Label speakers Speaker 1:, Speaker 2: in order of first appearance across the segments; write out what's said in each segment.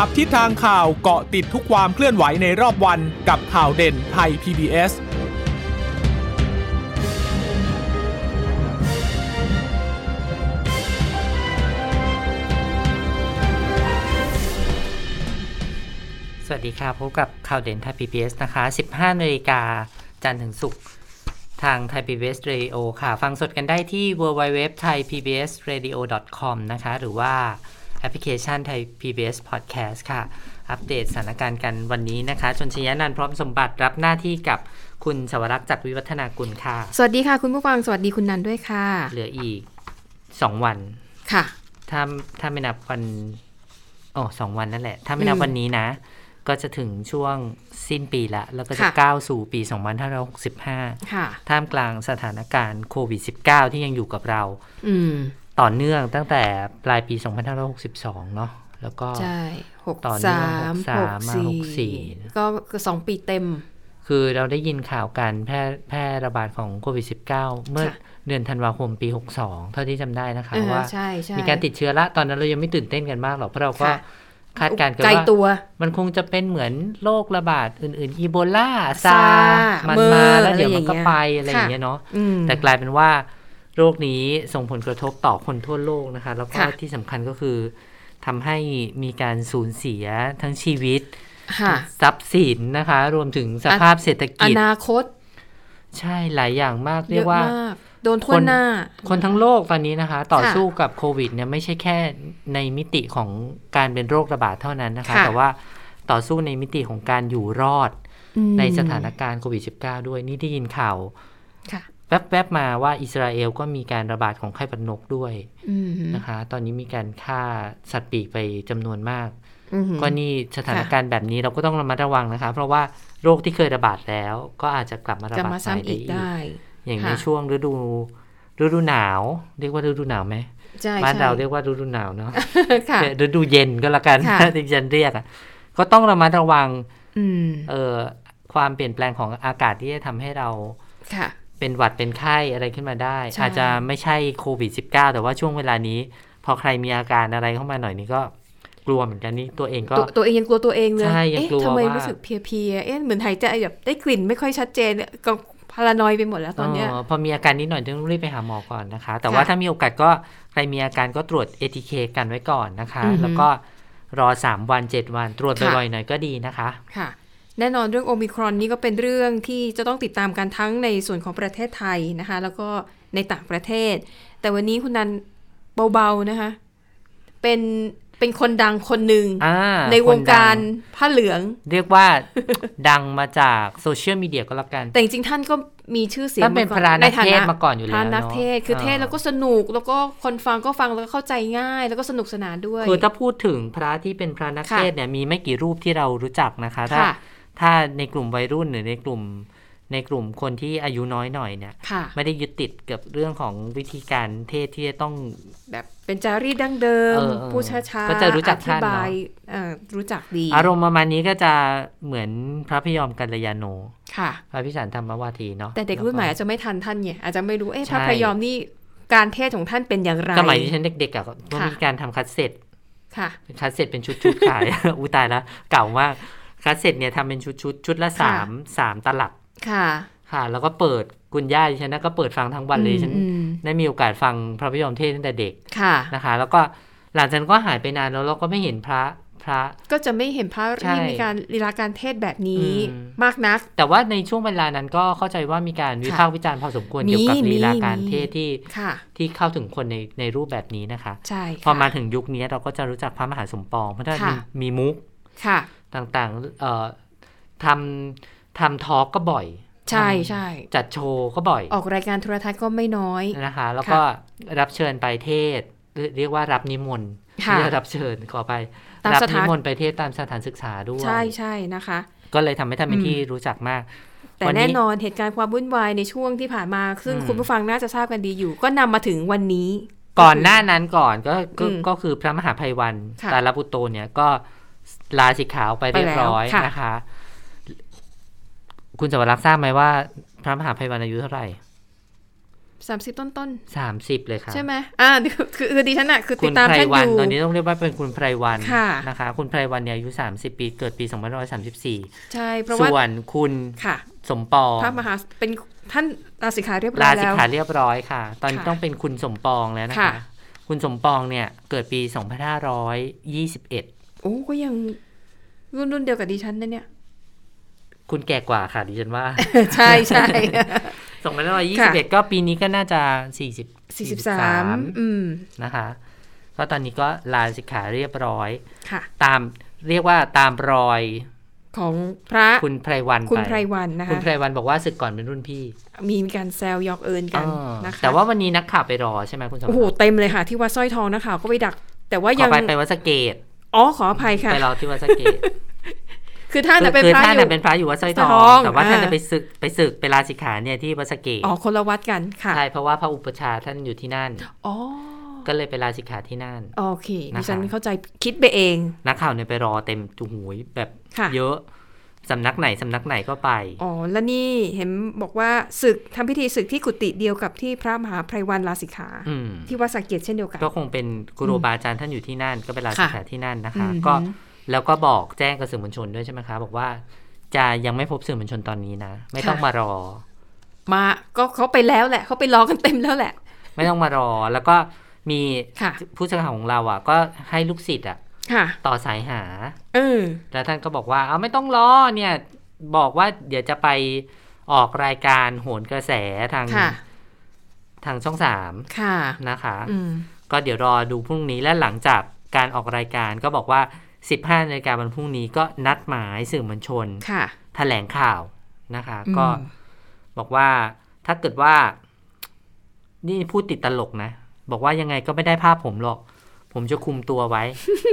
Speaker 1: จับทิศทางข่าวเกาะติดทุกความเคลื่อนไหวในรอบวันกับข่าวเด่นไทย PBS
Speaker 2: สวัสดีครับพบกับข่าวเด่นไทย PBS นะคะ 15นาฬิกาจันทร์ถึงศุกร์ทางไทย PBS Radio ค่ะ ฟังสดกันได้ที่ www thai pbs radio com นะคะ หรือว่า แอปพลิเคชันไทย PBS Podcast ค่ะ อัปเดตสถานการณ์กันวันนี้นะคะชนชยานันท์พร้อมสมบัติรับหน้าที่กับคุณสวรักษ์จากวิวัฒนากุลค่ะ
Speaker 3: สวัสดีค่ะ คุณผู้ฟังสวัสดีคุณนันด้วยค่ะ
Speaker 2: เหลืออีก2วัน
Speaker 3: ค่ะ
Speaker 2: ถ้าถ้าไม่นับวันโอ้สองวันนั่นแหละ ถ้าไม่นับ
Speaker 3: อืม
Speaker 2: วันนี้นะ ก็จะถึงช่วงสิ้นปีละ แล้วก็จะ
Speaker 3: ค่ะ
Speaker 2: ก้าวสู่ปี 2565
Speaker 3: ค่ะ
Speaker 2: ท่ามกลางสถานการณ์โควิด -19 ที่ยังอยู่กับเรา
Speaker 3: อืม
Speaker 2: ต่อเนื่องตั้งแต่ปลายปี 2562 เนาะแล้วก็
Speaker 3: ใช่หก
Speaker 2: ต่อเนื่
Speaker 3: สา
Speaker 2: อง
Speaker 3: ม
Speaker 2: หกสาม
Speaker 3: หก
Speaker 2: มา
Speaker 3: สี่
Speaker 2: หกสี่
Speaker 3: ก็คือสองปีเต็ม
Speaker 2: คือเราได้ยินข่าวการแพร่แพร่ระบาดของโควิด -19 เมื่อ
Speaker 3: ค่ะ
Speaker 2: เดือนธันวาคมปี 62 เท่าที่จำได้นะคะ
Speaker 3: เออ
Speaker 2: ว่า
Speaker 3: ใช่ใช่
Speaker 2: มีการติดเชื้อละ ตอนนั้นเรายังไม่ตื่นเต้นกันมากหรอกเพราะเราก็
Speaker 3: ค่ะ
Speaker 2: คาดการณ์กัน
Speaker 3: ไกล
Speaker 2: ว่า
Speaker 3: ตัว
Speaker 2: มันคงจะเป็นเหมือนโรคระบาดอื่นๆอีโบลา
Speaker 3: ซา
Speaker 2: ซามัน
Speaker 3: เมอร์
Speaker 2: มาแล้วเดี๋ยวมันก็
Speaker 3: อะไรอย่างเงี้ย
Speaker 2: ไปอะไรอย่างเงี้ยเนาะ
Speaker 3: อืม
Speaker 2: แต่กลายเป็นว่า โรคนี้ส่งผลกระทบต่อคนทั่วโลกนะคะ แล้วก็
Speaker 3: ค่ะ
Speaker 2: ที่สำคัญก็คือทำให้มีการสูญเสียทั้งชีวิต
Speaker 3: ค่ะ
Speaker 2: ทรัพย์สินนะคะ รวมถึงสภาพเศรษฐ
Speaker 3: อ
Speaker 2: กิจ
Speaker 3: นาคต
Speaker 2: ใช่หลายอย่างมากเรี
Speaker 3: เย
Speaker 2: ยก
Speaker 3: อะ
Speaker 2: ว่า
Speaker 3: มากโดนทั่วหน้า
Speaker 2: คนทั้งโลกตอนนี้นะคะ ต่อ
Speaker 3: ค่ะ
Speaker 2: สู้กับโควิดเนี่ยไม่ใช่แค่ในมิติของการเป็นโรคระบาดเท่านั้นนะคะ
Speaker 3: ค่ะ
Speaker 2: แต่ว่าต่อสู้ในมิติของการอยู่รอด
Speaker 3: อืม
Speaker 2: ในสถานการณ์โควิด -19 ด้วยนี่ได้ยินข่าว
Speaker 3: ค่ะ
Speaker 2: แวบๆมาว่าอิสราเอลก็มีการระบาดของไข้หวัดนกด้วย
Speaker 3: อืม
Speaker 2: นะคะ ตอนนี้มีการฆ่าสัตว์ปีกไปจำนวนมาก
Speaker 3: อืม
Speaker 2: ก็นี่สถานการณ์แบบนี้เราก็ต้องระมัดระวังนะคะ เพราะว่าโรคที่เคยระบาดแล้ว ก็อาจจะกลับมาระ
Speaker 3: จะ
Speaker 2: บาด
Speaker 3: มา
Speaker 2: ใหม่
Speaker 3: ซ้ำ
Speaker 2: ได้
Speaker 3: อีก
Speaker 2: อีก
Speaker 3: ได้
Speaker 2: อย่างใน
Speaker 3: ค่ะ
Speaker 2: ช่วงฤดูฤดูหนาว เรียกว่าฤดูหนาวไหม
Speaker 3: ใช่
Speaker 2: บ้าน
Speaker 3: ใช่
Speaker 2: เราเรียกว่าฤดูหนาวเนาะ
Speaker 3: ค่ะ
Speaker 2: ฤดูเย็นก็แล้วกัน
Speaker 3: ค่ะ
Speaker 2: ที่ฉันเรียกอะก็ต้องระมัดระวัง
Speaker 3: อืม
Speaker 2: เอ่อความเปลี่ยนแปลงของอากาศที่จะทำให้เรา
Speaker 3: ค่ะ
Speaker 2: เป็นหวัดเป็นไข้อะไรขึ้นมาได้
Speaker 3: ใช่
Speaker 2: อาจจะไม่ใช่โควิด -19 แต่ว่าช่วงเวลานี้ พอใครมีอาการอะไรเข้ามาหน่อยนี่ก็กลัวเหมือนกันนี่ตัวเองก็
Speaker 3: ตัวตัวเองยังกลัวตัวเองเลย
Speaker 2: ใช่ยัง
Speaker 3: เอ๊ะ
Speaker 2: กลัว
Speaker 3: ทำไม
Speaker 2: ว่า
Speaker 3: รู้สึกเพลียๆเอ๊ะเหมือนหายใจแบบได้กลิ่นไม่ค่อยชัดเจนเนี่ยก็พารานอยไปหมดแล้วตอนเนี้ย
Speaker 2: เออพอมีอาการนิดหน่อยต้องรีบไปหาหมอก่อนนะคะ แต่ว่า
Speaker 3: ค่ะ
Speaker 2: ถ้ามีโอกาสก็ใครมีอาการก็ตรวจ ATK กันไว้ก่อนนะคะ
Speaker 3: อือฮึ
Speaker 2: แล้วก็รอ 3 วัน 7 วันตรวจ
Speaker 3: ค่ะ
Speaker 2: บ่อยๆหน่อยก็ดีนะคะ
Speaker 3: ค่ะ แน่นอนเรื่องโอมิครอนนี่ก็เป็นเรื่องที่จะต้องติดตามกันทั้งในส่วนของประเทศไทยนะคะ แล้วก็ในต่างประเทศ แต่วันนี้คุณนันเบาๆนะคะ เป็นเป็นคนดังคนหนึ่ง
Speaker 2: อ่า
Speaker 3: ในวงการ
Speaker 2: คนดั
Speaker 3: ผ้าเหลือง
Speaker 2: เรียกว่าดังมาจากโซเชียลมีเดียก็แล้วกัน
Speaker 3: แต่จริงๆท่านก็มีชื่อเสียง
Speaker 2: ท่านเป็น
Speaker 3: ก่อ
Speaker 2: พระนัก
Speaker 3: ในฐ
Speaker 2: เทศน์มาก่อนอยู่แล้ว
Speaker 3: พระนัก
Speaker 2: เนอะ
Speaker 3: เทศน์คือ
Speaker 2: เออ
Speaker 3: เทศน์แล้วก็สนุกแล้วก็คนฟังก็ฟังแล้วก็เข้าใจง่าย แล้วก็สนุกสนานด้วย
Speaker 2: คือถ้าพูดถึงพระที่เป็นพระนัก
Speaker 3: ค่ะ
Speaker 2: เทศน์เนี่ยมีไม่กี่รูปที่เรารู้จักนะคะถ้า
Speaker 3: ค่ะ
Speaker 2: ถ้าในกลุ่มวัยรุ่นหรือในกลุ่มในกลุ่มคนที่อายุน้อยหน่อยเนี่ย
Speaker 3: ค่ะ
Speaker 2: ไม่ได้ยึดติดกับเรื่องของวิธีการเทศที่จะต้อง
Speaker 3: แบบเป็นจารีตดั้งเดิม
Speaker 2: เออเออ
Speaker 3: พูดช้าๆ
Speaker 2: ก็จะรู้จัก
Speaker 3: อธิ
Speaker 2: ท่านเนอะ
Speaker 3: บายเอ่อรู้จักดี
Speaker 2: อารมณ์ประมาณนี้ก็จะเหมือนพระพยอมกัลยาโน
Speaker 3: ค่ะ
Speaker 2: พระพิสารธรรมวาทีเนาะ
Speaker 3: แต่เด็กรุ่นใหม่
Speaker 2: แล้
Speaker 3: อาจจะไม่ทันท่านไงอาจจะไม่รู้เอ๊ะ
Speaker 2: ใช่
Speaker 3: พระพยอมนี่การเทศน์ของท่านเป็นอย่างไร
Speaker 2: สมัยที่ฉันเด็กๆอะก็
Speaker 3: ค่ะ
Speaker 2: มีการทำคัดเซ็ต
Speaker 3: ค่ะ
Speaker 2: คัดเซ็ตเป็นชุดๆขายอุ้ยตายแล้วเก่ามาก คัดเซ็ตเนี่ยทำเป็นชุดๆชุดละ
Speaker 3: ค่ะ
Speaker 2: สามสามตลับ
Speaker 3: ค่ะ
Speaker 2: ค่ะ แล้วก็เปิดคุณย่าดิฉันนะก็เปิดฟังทั้งวันเลยฉัน
Speaker 3: อืม
Speaker 2: ได้มีโอกาสฟังพระพยอมเทศน์ตั้งแต่เด็ก
Speaker 3: ค่ะ
Speaker 2: นะคะ แล้วก็หลังจากนั้นก็หายไปนานแล้วเราก็ไม่เห็นพระพระ
Speaker 3: ก็จะไม่เห็นพระ
Speaker 2: ใช่
Speaker 3: ที่มีการลีลาการเทศน์แบบนี้
Speaker 2: อืม
Speaker 3: มากนัก
Speaker 2: แต่ว่าในช่วงเวลานั้นก็เข้าใจว่ามีการวิพากษ์วิจารณ์พอสมควรเกี่ยวกับ
Speaker 3: มี
Speaker 2: ลีลาการ
Speaker 3: มี
Speaker 2: เทศน์ที่
Speaker 3: ค่ะ
Speaker 2: ที่เข้าถึงคนในในรูปแบบนี้นะคะ
Speaker 3: ใช่
Speaker 2: พอ
Speaker 3: ค่ะ
Speaker 2: มาถึงยุคนี้เราก็จะรู้จักพระมหาสมปองเพราะท่าน
Speaker 3: ค่ะ
Speaker 2: มีมีมุก
Speaker 3: ค่ะ
Speaker 2: ต่างๆเอ่อทำทำทอล์กก็บ่อย
Speaker 3: ใช่ใช่
Speaker 2: จัดโชว์ก็บ่อย
Speaker 3: ออกรายการโทรทัศน์ก็ไม่น้อย
Speaker 2: นะคะ แล้วก็รับเชิญไปเทศน์เรียเรียกว่ารับนิมนต์
Speaker 3: ค่ะ
Speaker 2: ไม่ใช่รับเชิญขอไป
Speaker 3: ตาม
Speaker 2: รับ
Speaker 3: ส
Speaker 2: นิ
Speaker 3: ถาน
Speaker 2: มนต์ไปเทศน์ตามสถานศึกษาด้วย
Speaker 3: ใช่ใช่นะคะ
Speaker 2: ก็เลยทำให้ท่านเป็น
Speaker 3: อืม
Speaker 2: ที่รู้จักมาก
Speaker 3: แต่
Speaker 2: วันนี้
Speaker 3: แน่นอนเหตุการณ์ความวุ่นวายในช่วงที่ผ่านมา ซึ่ง
Speaker 2: อืม
Speaker 3: คุณผู้ฟังน่าจะทราบกันดีอยู่ ก็นำมาถึงวันนี้
Speaker 2: ก่อนหน้านั้นก่อนก็ก็
Speaker 3: อืม
Speaker 2: ก็คือพระมหาภัยวัน
Speaker 3: ค่ะ
Speaker 2: ตาลปุตโตเนี่ยก็ ลาสิกขาออกไปเรียบร้อย
Speaker 3: ไปแล้วค่ะ
Speaker 2: นะคะ คุณสวรักษ์ทราบไหมว่า พระมหาภัยวันอายุเท่าไหร่
Speaker 3: สามสิบต้นต้น
Speaker 2: 30เลยค่ะ
Speaker 3: ๆใช่ไหมอ่าคือคือคือดิฉันอะคือ
Speaker 2: คุ
Speaker 3: ติ
Speaker 2: ณ
Speaker 3: ดตาม
Speaker 2: ไพร
Speaker 3: ท่าน
Speaker 2: วั
Speaker 3: อนยู่
Speaker 2: ตอนนี้ต้องเรียกว่าเป็นคุณไพรวัน
Speaker 3: ค่ะ
Speaker 2: นะคะ คุณไพรวันเนี่ยอายุ30ปีเกิดปี2534
Speaker 3: ใช่เพราะว่า
Speaker 2: ส่วนคุณ
Speaker 3: ค่ะ
Speaker 2: สมปอง
Speaker 3: พระมหาเป็นท่านลาสิกขาเรียบร้
Speaker 2: ลา
Speaker 3: อย
Speaker 2: สิก
Speaker 3: แล้ว
Speaker 2: ขาเรียบร้อยค่ะ ตอนนี้
Speaker 3: ค่ะ
Speaker 2: ต้องเป็นคุณสมปองแล้วนะคะ
Speaker 3: ค่ะ
Speaker 2: คุณสมปองเนี่ยเกิดปี2521
Speaker 3: โอ้ ก็ยังรุ่นรุ่นเดียวกับดิฉันนะเนี่ย
Speaker 2: คุณแก่กว่าค่ะดิฉันว่า
Speaker 3: ใช่ใช่
Speaker 2: 2521ก็ปีนี้ก็น่าจะ40
Speaker 3: สี่สิบสามอืม
Speaker 2: นะคะ ก็ตอนนี้ก็ลาสิกขาเรียบร้อย
Speaker 3: ค่ะ
Speaker 2: ตามเรียกว่าตามรอย
Speaker 3: ของพระ
Speaker 2: คุณไพรวัน
Speaker 3: คุณ
Speaker 2: ไป
Speaker 3: ไพรวันนะ
Speaker 2: คุณ
Speaker 3: คะ
Speaker 2: ไพรวันบอกว่าศึกก่อนเป็นรุ่นพี่
Speaker 3: มีการแซวหยอกเอิญกัน
Speaker 2: เออ
Speaker 3: นะคะ
Speaker 2: แต่ว่าวันนี้นักข่าวไปรอใช่ไหมคุณสม
Speaker 3: โอ้โห
Speaker 2: บัติ
Speaker 3: เต็มเลยค่ะ ที่วัดสร้อยทองนะคะก็ไปดัก แต่ว่า
Speaker 2: ข
Speaker 3: ยั
Speaker 2: องไปไปวัดสะเกต
Speaker 3: อ๋อขออภัยค่ะ
Speaker 2: ไปรอที่วัดสะเกต
Speaker 3: คือท่านน่ะเป็น
Speaker 2: คือ
Speaker 3: พระ
Speaker 2: ท่าน
Speaker 3: อยู่
Speaker 2: น่ะเป็นพระอยู่วัดสร้อยท
Speaker 3: สร้
Speaker 2: อ
Speaker 3: อยทอง
Speaker 2: งแต่ว่าท่าน
Speaker 3: อ่า
Speaker 2: จะไปศึกไปศึกไปลาสิกขาเนี่ยที่วัดสะเกต
Speaker 3: อ๋อคนละวัดกันค่ะ
Speaker 2: ใช่เพราะว่าพระอุปชฌาย์ท่านอยู่ที่นั่น
Speaker 3: อ๋อ
Speaker 2: ก็เลยไปลาสิกขาที่นั่น
Speaker 3: โอเค
Speaker 2: นะคะ
Speaker 3: ดิฉันเข้าใจคิดไปเอง
Speaker 2: นักข่าวเนี่ยไปรอเต็มจุหูยแบบ
Speaker 3: ค่ะ
Speaker 2: เยอะ สำนักไหนสำนักไหนก็ไป
Speaker 3: อ๋อ แล้วนี่เห็นบอกว่าศึกทำพิธีศึกที่กุฏิเดียวกับที่พระมหาไพรวันลาสิกขา
Speaker 2: อืม
Speaker 3: ที่วัดสักเกตเช่นเดียวกัน
Speaker 2: ก็คงเป็นครูบาอาจารย์ท่านอยู่ที่นั่น ก็ไปลา
Speaker 3: ค่ะ
Speaker 2: สิกขาที่นั่นนะคะ
Speaker 3: อืม
Speaker 2: ก็แล้วก็บอกแจ้งกับสื่อมวลชนด้วยใช่ไหมคะ บอกว่าจะยังไม่พบสื่อมวลชนตอนนี้นะ ไม่ต้องมารอ
Speaker 3: มาก็เขาไปแล้วแหละเขาไปรอกันเต็มแล้วแหละ
Speaker 2: ไม่ต้องมารอแล้วก็มี
Speaker 3: ค่ะ
Speaker 2: ผู้สื่อข่าวของเราอะ ก็ให้ลูกศิษย์อะ
Speaker 3: ค่ะ
Speaker 2: ต่อสายหา
Speaker 3: เออ
Speaker 2: แล้วท่านก็บอกว่า เอาไม่ต้องรอเนี่ย บอกว่าเดี๋ยวจะไปออกรายการโหนกระแสทาง
Speaker 3: ค่ะ
Speaker 2: ทางช่องสาม
Speaker 3: ค่ะ
Speaker 2: นะคะ
Speaker 3: อืม
Speaker 2: ก็เดี๋ยวรอดูพรุ่งนี้และหลังจากการออกรายการก็บอกว่า 15นาฬิกาวันพรุ่งนี้ก็นัดหมายสื่อมวลชน
Speaker 3: ค่ะ
Speaker 2: แถลงข่าวนะคะ
Speaker 3: อืม
Speaker 2: ก็บอกว่าถ้าเกิดว่า นี่พูดติดตลกนะ บอกว่ายังไงก็ไม่ได้ภาพผมหรอก ผมจะคุมตัวไว้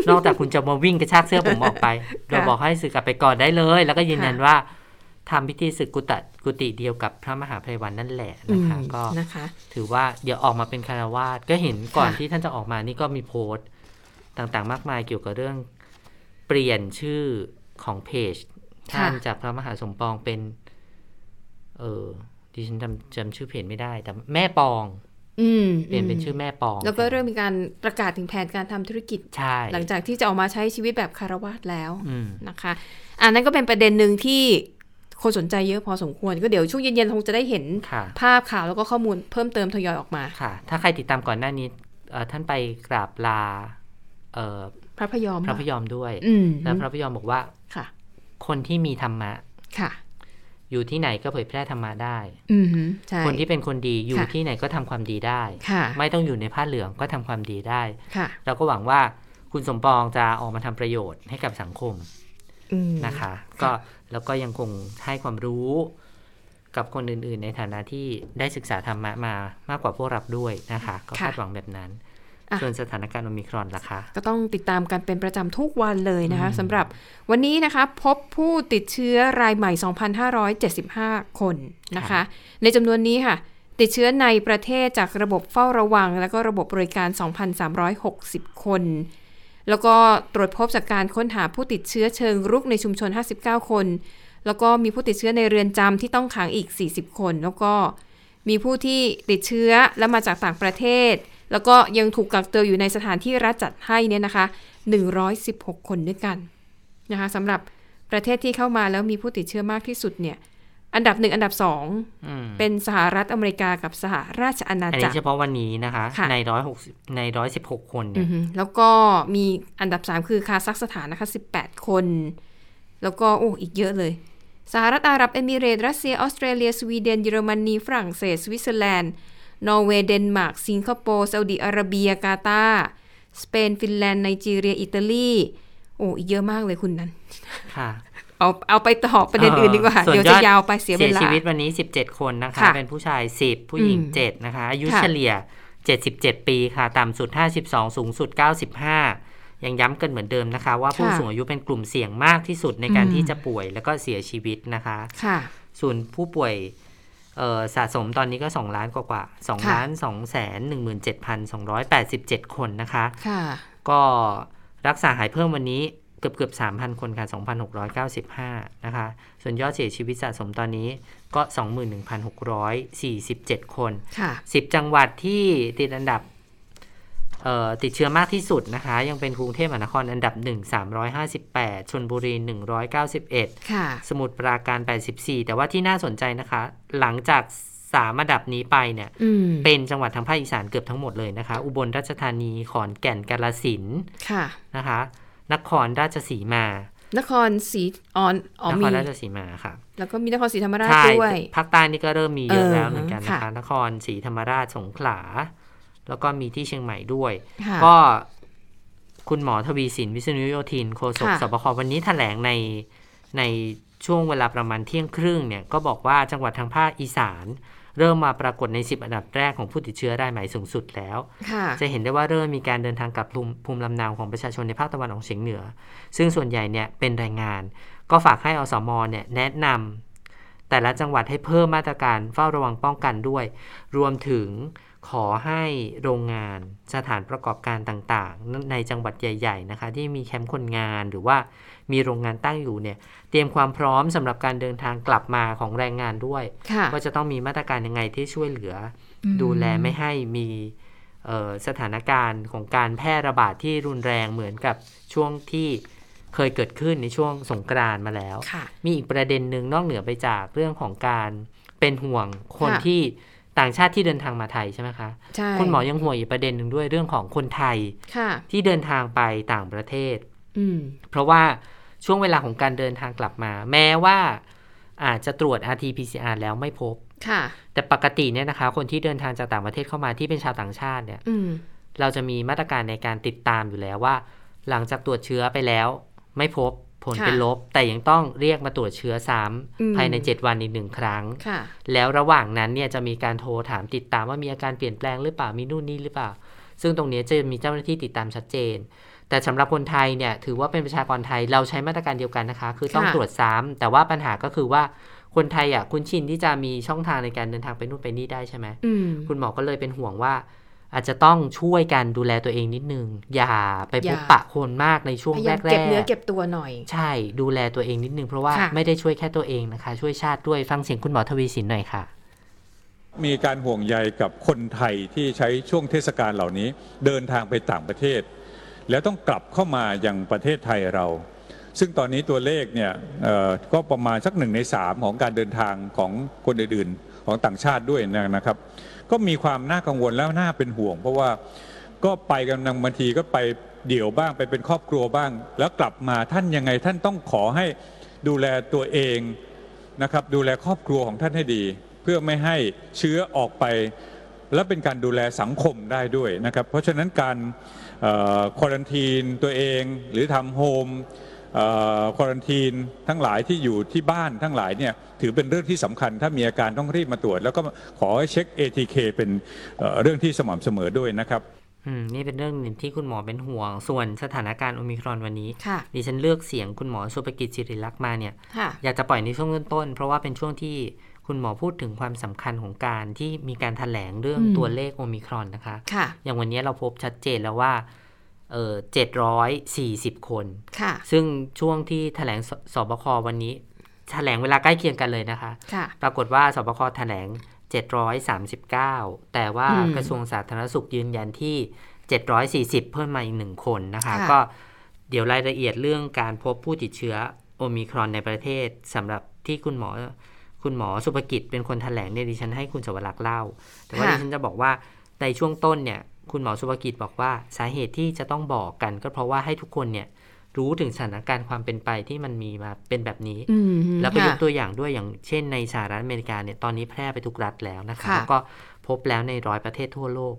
Speaker 2: นอกจากคุณจะมาวิ่งกระชากเสื้อผมออกไป เราบอกให้สึกกลับไปก่อนได้เลย แล้วก็ยืนยันว่าทำพิธีศึกกุตะกุฏิเดียวกับพระมหาไพรวันนั่นแหละ
Speaker 3: อื
Speaker 2: นะ
Speaker 3: ม
Speaker 2: คะ ก็
Speaker 3: นะคะ
Speaker 2: ถือว่าเดี๋ยวออกมาเป็นคารวาสก็เห็นก่อน
Speaker 3: ค่ะ
Speaker 2: ที่ท่านจะออกมานี่ก็มีโพสต์ต่างๆ มากมายเกี่ยวกับเรื่อง เปลี่ยนชื่อของเพจท่านจากพระมหาสมปองเป็น เออดิฉันจำจำชื่อเพจไม่ได้ แต่แม่ปอง
Speaker 3: อืม
Speaker 2: เปลี่ยนเป็นชื่อแม่ปอง
Speaker 3: แล้วก็เริ่มมีการประกาศถึงแผนการทำธุรกิจ
Speaker 2: ใช่
Speaker 3: หลังจากที่จะออกมาใช้ชีวิตแบบคารวาสแล้ว
Speaker 2: อืม
Speaker 3: นะคะ อันนั้นก็เป็นประเด็นหนึ่งที่คนสนใจเยอะพอสมควร ก็เดี๋ยวช่วงเย็นๆคงจะได้เห็น
Speaker 2: ค่ะ
Speaker 3: ภาพข่าวแล้วก็ข้อมูลเพิ่มเติมทยอยออกมา
Speaker 2: ค่ะ ถ้าใครติดตามก่อนหน้านี้เอ่อท่านไปกราบลาเอ่อ
Speaker 3: พระพยอม
Speaker 2: พระพยอมด้วย
Speaker 3: อืม
Speaker 2: แล้วพระพยอมบอกว่า
Speaker 3: ค่ะ
Speaker 2: คนที่มีธรรมะ
Speaker 3: ค่ะ
Speaker 2: อยู่ที่ไหนก็เผยแพร่ธรรมะได้
Speaker 3: อืมใช่
Speaker 2: คนที่เป็นคนดีอยู่
Speaker 3: ค่ะ
Speaker 2: ที่ไหนก็ทำความดีได้
Speaker 3: ค่ะ
Speaker 2: ไม่ต้องอยู่ในผ้าเหลืองก็ทำความดีได้
Speaker 3: ค่ะ
Speaker 2: เราก็หวังว่าคุณสมปองจะออกมาทำประโยชน์ให้กับสังคม
Speaker 3: อืม
Speaker 2: นะคะ ก็แล้วก็ยังคงให้ความรู้กับคนอื่น ๆ ในฐานะที่ได้ศึกษาธรรมะมามากกว่าพวกเราด้วยนะคะ ก็คาดหวังแบบนั้น
Speaker 3: อะ
Speaker 2: ส่วนสถานการณ์โอมิครอนล่ะคะ
Speaker 3: ก็ต้องติดตามกันเป็นประจำทุกวันเลยนะคะ
Speaker 2: อืม
Speaker 3: สำหรับวันนี้นะคะพบผู้ติดเชื้อรายใหม่ 2,575 คนนะคะ ในจำนวนนี้ค่ะ ติดเชื้อในประเทศจากระบบเฝ้าระวัง แล้วก็ระบบบริการ 2,360 คน แล้วก็ตรวจพบจากการค้นหาผู้ติดเชื้อเชิงรุกในชุมชน 59 คน แล้วก็มีผู้ติดเชื้อในเรือนจำที่ต้องขังอีก 40 คน แล้วก็มีผู้ที่ติดเชื้อและมาจากต่างประเทศ แล้วก็ยังถูกกักตัวอยู่ในสถานที่รัฐจัดให้เนี่ยนะคะ 116 คนด้วยกันนะคะสำหรับประเทศที่เข้ามาแล้วมีผู้ติดเชื้อมากที่สุดเนี่ย อันดับหนึ่งอันดับสอง
Speaker 2: อืม
Speaker 3: เป็นสหรัฐอเมริกากับสหราชอาณาจักร
Speaker 2: อันนี้
Speaker 3: กร
Speaker 2: เฉพาะวันนี้นะคะ
Speaker 3: ค่ะ
Speaker 2: ในร้อยหกในร้อยสิบหกคนเนี่ย
Speaker 3: อือฮึแล้วก็มีอันดับ3คือคาซัคสถานนะคะ18คน แล้วก็โอ้อีกเยอะเลย สหรัฐอาหรับเอมิเรตส์รัสเซียออสเตรเลียสวีเดนเยอรมนีฝรั่งเศสสวิตเซอร์แลนด์ นอร์เวย์เดนมาร์กสิงคโปร์ซาอุดิอาระเบียกาตาร์สเปนฟินแลนด์ไนจีเรียอิตาลีโอ้อีกเยอะมากเลยคุณนั้น
Speaker 2: ค่ะ
Speaker 3: เอาเอาไปต่อประเด็นอื่นดีกว่า
Speaker 2: ส่วน
Speaker 3: เดี๋ยวจะยาวไปเสียเว
Speaker 2: เสีย
Speaker 3: ลา
Speaker 2: ชีวิตวันนี้ 17 คนนะคะ
Speaker 3: ค่ะ
Speaker 2: เป็นผู้ชาย 10 ผู้หญิง
Speaker 3: อืม
Speaker 2: 7นะคะ อายุ
Speaker 3: ค่ะ
Speaker 2: เฉลี่ย 77 ปีค่ะ ต่ำสุด 52 สูงสุด 95 ยังย้ำกันเหมือนเดิมนะคะ ว่าผู้
Speaker 3: ค่ะ
Speaker 2: สูงอายุเป็นกลุ่มเสี่ยงมากที่สุดในการ
Speaker 3: อืม
Speaker 2: ที่จะป่วยแล้วก็เสียชีวิตนะคะ
Speaker 3: ค่ะ
Speaker 2: ส่วนผู้ป่วยเอ่อ สะสมตอนนี้ก็ 2 ล้านกว่ากว่า2
Speaker 3: ค่ะ
Speaker 2: ล้าน2แสน17,287 คนนะคะ
Speaker 3: ค่ะ
Speaker 2: ก็รักษาหายเพิ่มวันนี้เกือบเกือบ3,000 คนค่ะ 2,695 นะคะ ส่วนยอดเสียชีวิตสะสมตอนนี้ก็ 21,647 คน
Speaker 3: ค่ะ
Speaker 2: 10 จังหวัดที่ติดอันดับเอ่อ ติดเชื้อมากที่สุดนะคะ ยังเป็นกรุงเทพมหานครอันดับ 1 358ชนบุรี 191
Speaker 3: ค่ะ
Speaker 2: สมุทรปราการ 84 แต่ว่าที่น่าสนใจนะคะ หลังจากสามอันดับนี้ไปเนี่ย
Speaker 3: อืม
Speaker 2: เป็นจังหวัดทางภาคอีสานเกือบทั้งหมดเลยนะคะ อุบลราชธานีขอนแก่นกาฬสินธุ์
Speaker 3: ค่ะ
Speaker 2: นะคะ นครราชสีมา
Speaker 3: นครศรีอ๋ออ๋อน
Speaker 2: ค
Speaker 3: มี
Speaker 2: รราชสีมาค่ะ
Speaker 3: แล้วก็มีนครศรีธรรมราช
Speaker 2: ใช่
Speaker 3: ด้วย
Speaker 2: ภาคใต้นี่ก็เริ่มมีเยอะ
Speaker 3: เออ
Speaker 2: แล้วเหมือนกันนะ
Speaker 3: ค่ะ
Speaker 2: คะ นครศรีธรรมราชสงขลา แล้วก็มีที่เชียงใหม่ด้วย
Speaker 3: ค่ะ
Speaker 2: ก็คุณหมอทวีสินวิษณุโยธินโฆษก
Speaker 3: ค่ะ
Speaker 2: สบควันนี้แถลงในในช่วงเวลาประมาณเที่ยงครึ่งเนี่ยก็บอกว่าจังหวัดทางภาคอีสาน เริ่มมาปรากฏใน 10 อันดับแรกของผู้ติดเชื้อรายใหม่สูงสุดแล้ว
Speaker 3: ค่ะ
Speaker 2: จะเห็นได้ว่าเริ่มมีการเดินทางกลับภูมิภูมิลำเนาของประชาชนในภาคตะวันออกเฉียงเหนือ ซึ่งส่วนใหญ่เนี่ยเป็นแรงงาน ก็ฝากให้อสมเนี่ยแนะนำแต่ละจังหวัดให้เพิ่มมาตรการเฝ้าระวังป้องกันด้วย รวมถึง ขอให้โรงงานสถานประกอบการต่างๆ ในจังหวัดใหญ่ๆนะคะที่มีแคมป์คนงานหรือว่ามีโรงงานตั้งอยู่เนี่ยเตรียมความพร้อมสำหรับการเดินทางกลับมาของแรงงานด้วย
Speaker 3: ค่ะ
Speaker 2: ว่าจะต้องมีมาตรการยังไงที่ช่วยเหลืออ
Speaker 3: ม
Speaker 2: ดูแลไม่ให้มีเอ่อสถานการณ์ของการแพร่ระบาดที่รุนแรงเหมือนกับช่วงที่เคยเกิดขึ้นในช่วงสงกรานต์มาแล้ว
Speaker 3: ค่ะ
Speaker 2: มีอีกประเด็นหนึ่งนอกเหนือไปจากเรื่องของการเป็นห่วงคน
Speaker 3: ค่ะ
Speaker 2: ที่ ต่างชาติที่เดินทางมาไทยใช่ไหมคะ
Speaker 3: ใช่
Speaker 2: คุณหมอยังห่วงอีกประเด็นหนึ่งด้วยเรื่องของคนไทย
Speaker 3: ค่ะ
Speaker 2: ที่เดินทางไปต่างประเทศ
Speaker 3: อืม
Speaker 2: เพราะว่าช่วงเวลาของการเดินทางกลับมา แม้ว่าอาจจะตรวจ RT-PCR แล้วไม่พบ
Speaker 3: ค่ะ
Speaker 2: แต่ปกติเนี่ยนะคะ คนที่เดินทางจากต่างประเทศเข้ามาที่เป็นชาวต่างชาติเนี่ย
Speaker 3: อืม
Speaker 2: เราจะมีมาตรการในการติดตามอยู่แล้วว่า หลังจากตรวจเชื้อไปแล้ว ไม่พบ ผล
Speaker 3: ค่ะ
Speaker 2: เป็นลบ แต่ยังต้องเรียกมาตรวจเชื้อซ้
Speaker 3: อืมำ
Speaker 2: ภายใน 7 วันอีกหนึ่งครั้ง
Speaker 3: ค่ะ
Speaker 2: แล้วระหว่างนั้นเนี่ยจะมีการโทรถามติดตามว่ามีอาการเปลี่ยนแปลงหรือเปล่ามีนู่นนี่หรือเปล่า ซึ่งตรงนี้จะมีเจ้าหน้าที่ติดตามชัดเจน แต่สำหรับคนไทยเนี่ยถือว่าเป็นประชากรไทยเราใช้มาตรการเดียวกันนะคะ คือต้อง
Speaker 3: ค่ะ
Speaker 2: ตรวจซ้ำแต่ว่าปัญหาก็คือว่าคนไทยอะคุ้นชินที่จะมีช่องทางในการเดินทางไปนู่นไปนี่ได้ใช่ไหม
Speaker 3: อืม
Speaker 2: คุณหมอก็เลยเป็นห่วงว่า อาจจะต้องช่วยกันดูแลตัวเองนิดนึง อย่าไปพบ
Speaker 3: อย่า
Speaker 2: ปะคนมากในช่วง
Speaker 3: พยายาม
Speaker 2: แร
Speaker 3: เก็บ
Speaker 2: ก
Speaker 3: เนื้อเก็บตัวหน่อย
Speaker 2: ๆใช่ดูแลตัวเองนิดนึง เพราะว่า
Speaker 3: ค่ะ
Speaker 2: ไม่ได้ช่วยแค่ตัวเองนะคะ ช่วยชาติด้วยฟังเสียงคุณหมอทวีสินหน่อยค่ะ
Speaker 4: มีการห่วงใยกับคนไทยที่ใช้ช่วงเทศกาลเหล่านี้ เดินทางไปต่างประเทศ แล้วต้องกลับเข้ามายังประเทศไทยเรา ซึ่งตอนนี้ตัวเลขเนี่ยเอ่อก็ประมาณสักหนึ่งในสามของการเดินทางของคนอื่นๆ ของต่างชาติด้วยนะครับ ก็มีความน่ากังวลแล้วน่าเป็นห่วง เพราะว่าก็ไปกันบางทีก็ไปเดี่ยวบ้างไปเป็นครอบครัวบ้าง แล้วกลับมาท่านยังไงท่านต้องขอให้ดูแลตัวเองนะครับดูแลครอบครัวของท่านให้ดี เพื่อไม่ให้เชื้อออกไป และเป็นการดูแลสังคมได้ด้วยนะครับ เพราะฉะนั้นการควอรันทีนตัวเองหรือทำโฮม ควอรันทีนทั้งหลายที่อยู่ที่บ้านทั้งหลายเนี่ยถือเป็นเรื่องที่สำคัญ ถ้ามีอาการต้องรีบมาตรวจ แล้วก็ขอให้เช็ค ATK เป็นเอ่อเรื่องที่สม่ำเสมอด้วยนะครับ
Speaker 2: อืมนี่เป็นเรื่องหนึ่งที่คุณหมอเป็นห่วง ส่วนสถานการณ์โอมิครอนวันนี้
Speaker 3: ค่ะ
Speaker 2: ดิฉันเลือกเสียงคุณหมอสุภกิจสิริลักษณ์มาเนี่ย
Speaker 3: ค่ะ
Speaker 2: อยากจะปล่อยในช่วงต้นๆ เพราะว่าเป็นช่วงที่คุณหมอพูดถึงความสำคัญของการที่มีการถแถลงเรื่อง
Speaker 3: อืม
Speaker 2: ตัวเลขโอมิครอนนะคะ
Speaker 3: ค่ะ
Speaker 2: อย่างวันนี้เราพบชัดเจนแล้วว่า เออเจ็ดร้อยสี่สิบคน
Speaker 3: ค่ะ
Speaker 2: ซึ่งช่วงที่แถลงสสบควันนี้ แถลงเวลาใกล้เคียงกันเลยนะคะ
Speaker 3: ค่ะ
Speaker 2: ปรากฏว่าสบคแถลง 739 แต่ว่า
Speaker 3: อืม
Speaker 2: กระทรวงสาธารณสุขยืนยันที่ 740 เพิ่มมาอีกหนึ่งคนนะคะ
Speaker 3: ค่ะ
Speaker 2: ก็เดี๋ยวรายละเอียดเรื่องการพบผู้ติดเชื้อโอมิครอนในประเทศสำหรับที่คุณหมอคุณหมอสุภกิจเป็นคนแถลงเนี่ยดิฉันให้คุณสวรักษ์เล่า แต่ว่า
Speaker 3: ค่ะ
Speaker 2: ดิฉันจะบอกว่าในช่วงต้นเนี่ย คุณหมอสุภกิจบอกว่าสาเหตุที่จะต้องบอกกัน ก็เพราะว่าให้ทุกคนเนี่ยรู้ถึงสถานการณ์ความเป็นไปที่มันมีมาเป็นแบบนี้
Speaker 3: อืม
Speaker 2: แล้วก็ยก
Speaker 3: ค่ะ
Speaker 2: ตัวอย่างด้วยอย่างเช่นในสหรัฐอเมริกาเนี่ยตอนนี้แพร่ไปทุกรัฐแล้วนะคะ
Speaker 3: ค่ะ
Speaker 2: แล้วก็พบแล้วในร้อยประเทศทั่วโลก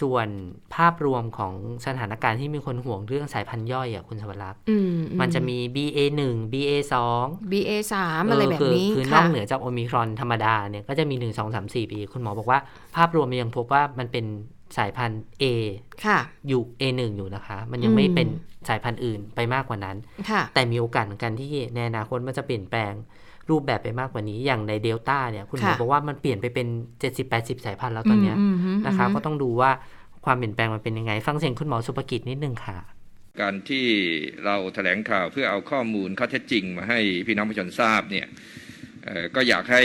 Speaker 2: ส่วนภาพรวมของสถานการณ์ที่มีคนห่วงเรื่องสายพันธุ์ย่อยอะคุณสวรักษ์
Speaker 3: อืม
Speaker 2: มันจะมี BA 1 BA 2
Speaker 3: BA สามอะไรแบบนี้
Speaker 2: คือน
Speaker 3: ค่ะ
Speaker 2: อกเหนือจากโอมิครอนธรรมดาเนี่ยก็จะมี 1 2 3 4ปีคุณหมอบอกว่าภาพรวมมันยังพบว่ามันเป็น สายพันธุ์ A
Speaker 3: ค่ะ
Speaker 2: อยู่ A1 อยู่นะคะ มันยังไม่
Speaker 3: อืม
Speaker 2: เป็นสายพันธุ์อื่นไปมากกว่านั้น
Speaker 3: ค่ะ
Speaker 2: แต่มีโอกาสเหมือนกันที่ในอนาคตมันจะเปลี่ยนแปลงรูปแบบไปมากกว่านี้ อย่างในเดลต้าเนี่ยคุณหมอ
Speaker 3: ค่ะ
Speaker 2: บอกว่ามันเปลี่ยนไปเป็น 70-80 สายพันธุ์แล้วตอนเนี้ย
Speaker 3: มม
Speaker 2: นะคะ
Speaker 3: อืม
Speaker 2: ก็ต้องดูว่าความเปลี่ยนแปลงมันเป็นยังไง ฟังเสียงคุณหมอสุภกิจนิดนึงค่ะ
Speaker 5: การที่เราแถลงข่าวเพื่อเอาข้อมูลข้อเท็จจริงมาให้พี่น้องประชาชนทราบเนี่ยเอ่อ ก็อยากให้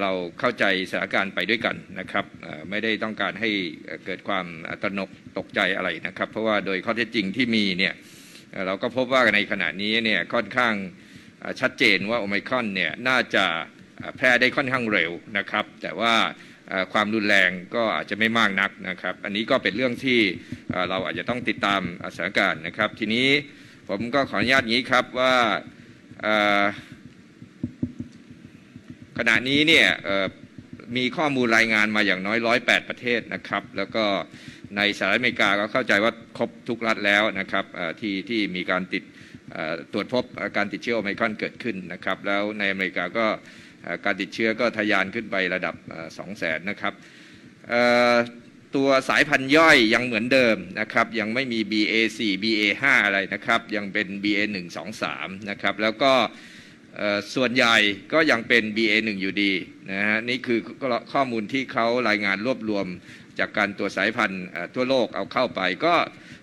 Speaker 5: เราเข้าใจสถานการณ์ไปด้วยกันนะครับไม่ได้ต้องการให้เกิดความตระหนกตกใจอะไรนะครับ เพราะว่าโดยข้อเท็จจริงที่มีเนี่ยเราก็พบว่าในขณะนี้เนี่ยค่อนข้างชัดเจนว่าโอไมครอนเนี่ยน่าจะแพร่ได้ค่อนข้างเร็วนะครับ แต่ว่าความรุนแรงก็อาจจะไม่มากนักนะครับ อันนี้ก็เป็นเรื่องที่เราอาจจะต้องติดตามสถานการณ์นะครับ ทีนี้ผมก็ขออนุญาตอย่างนี้ครับว่า ขณะนี้เนี่ยมีข้อมูลรายงานมาอย่างน้อย 108 ประเทศนะครับ แล้วก็ในสหรัฐอเมริกาก็เข้าใจว่าครบทุกรัฐแล้วนะครับที่ที่มีการติดตรวจพบการติดเชื้อโอไมครอนเกิดขึ้นนะครับ แล้วในอเมริกาก็การติดเชื้อก็ทะยานขึ้นไประดับสองแสนนะครับตัวสายพันธุ์ย่อยยังเหมือนเดิมนะครับ ยังไม่มี BA4 BA5 อะไรนะครับ ยังเป็น BA1 2 3 นะครับ แล้วก็ ส่วนใหญ่ก็ยังเป็น BA1 อยู่ดีนะฮะนี่คือข้อมูลที่เขารายงานรวบรวมจากการตัวจสายพันธุ์เอ่อทั่วโลกเอาเข้าไปก็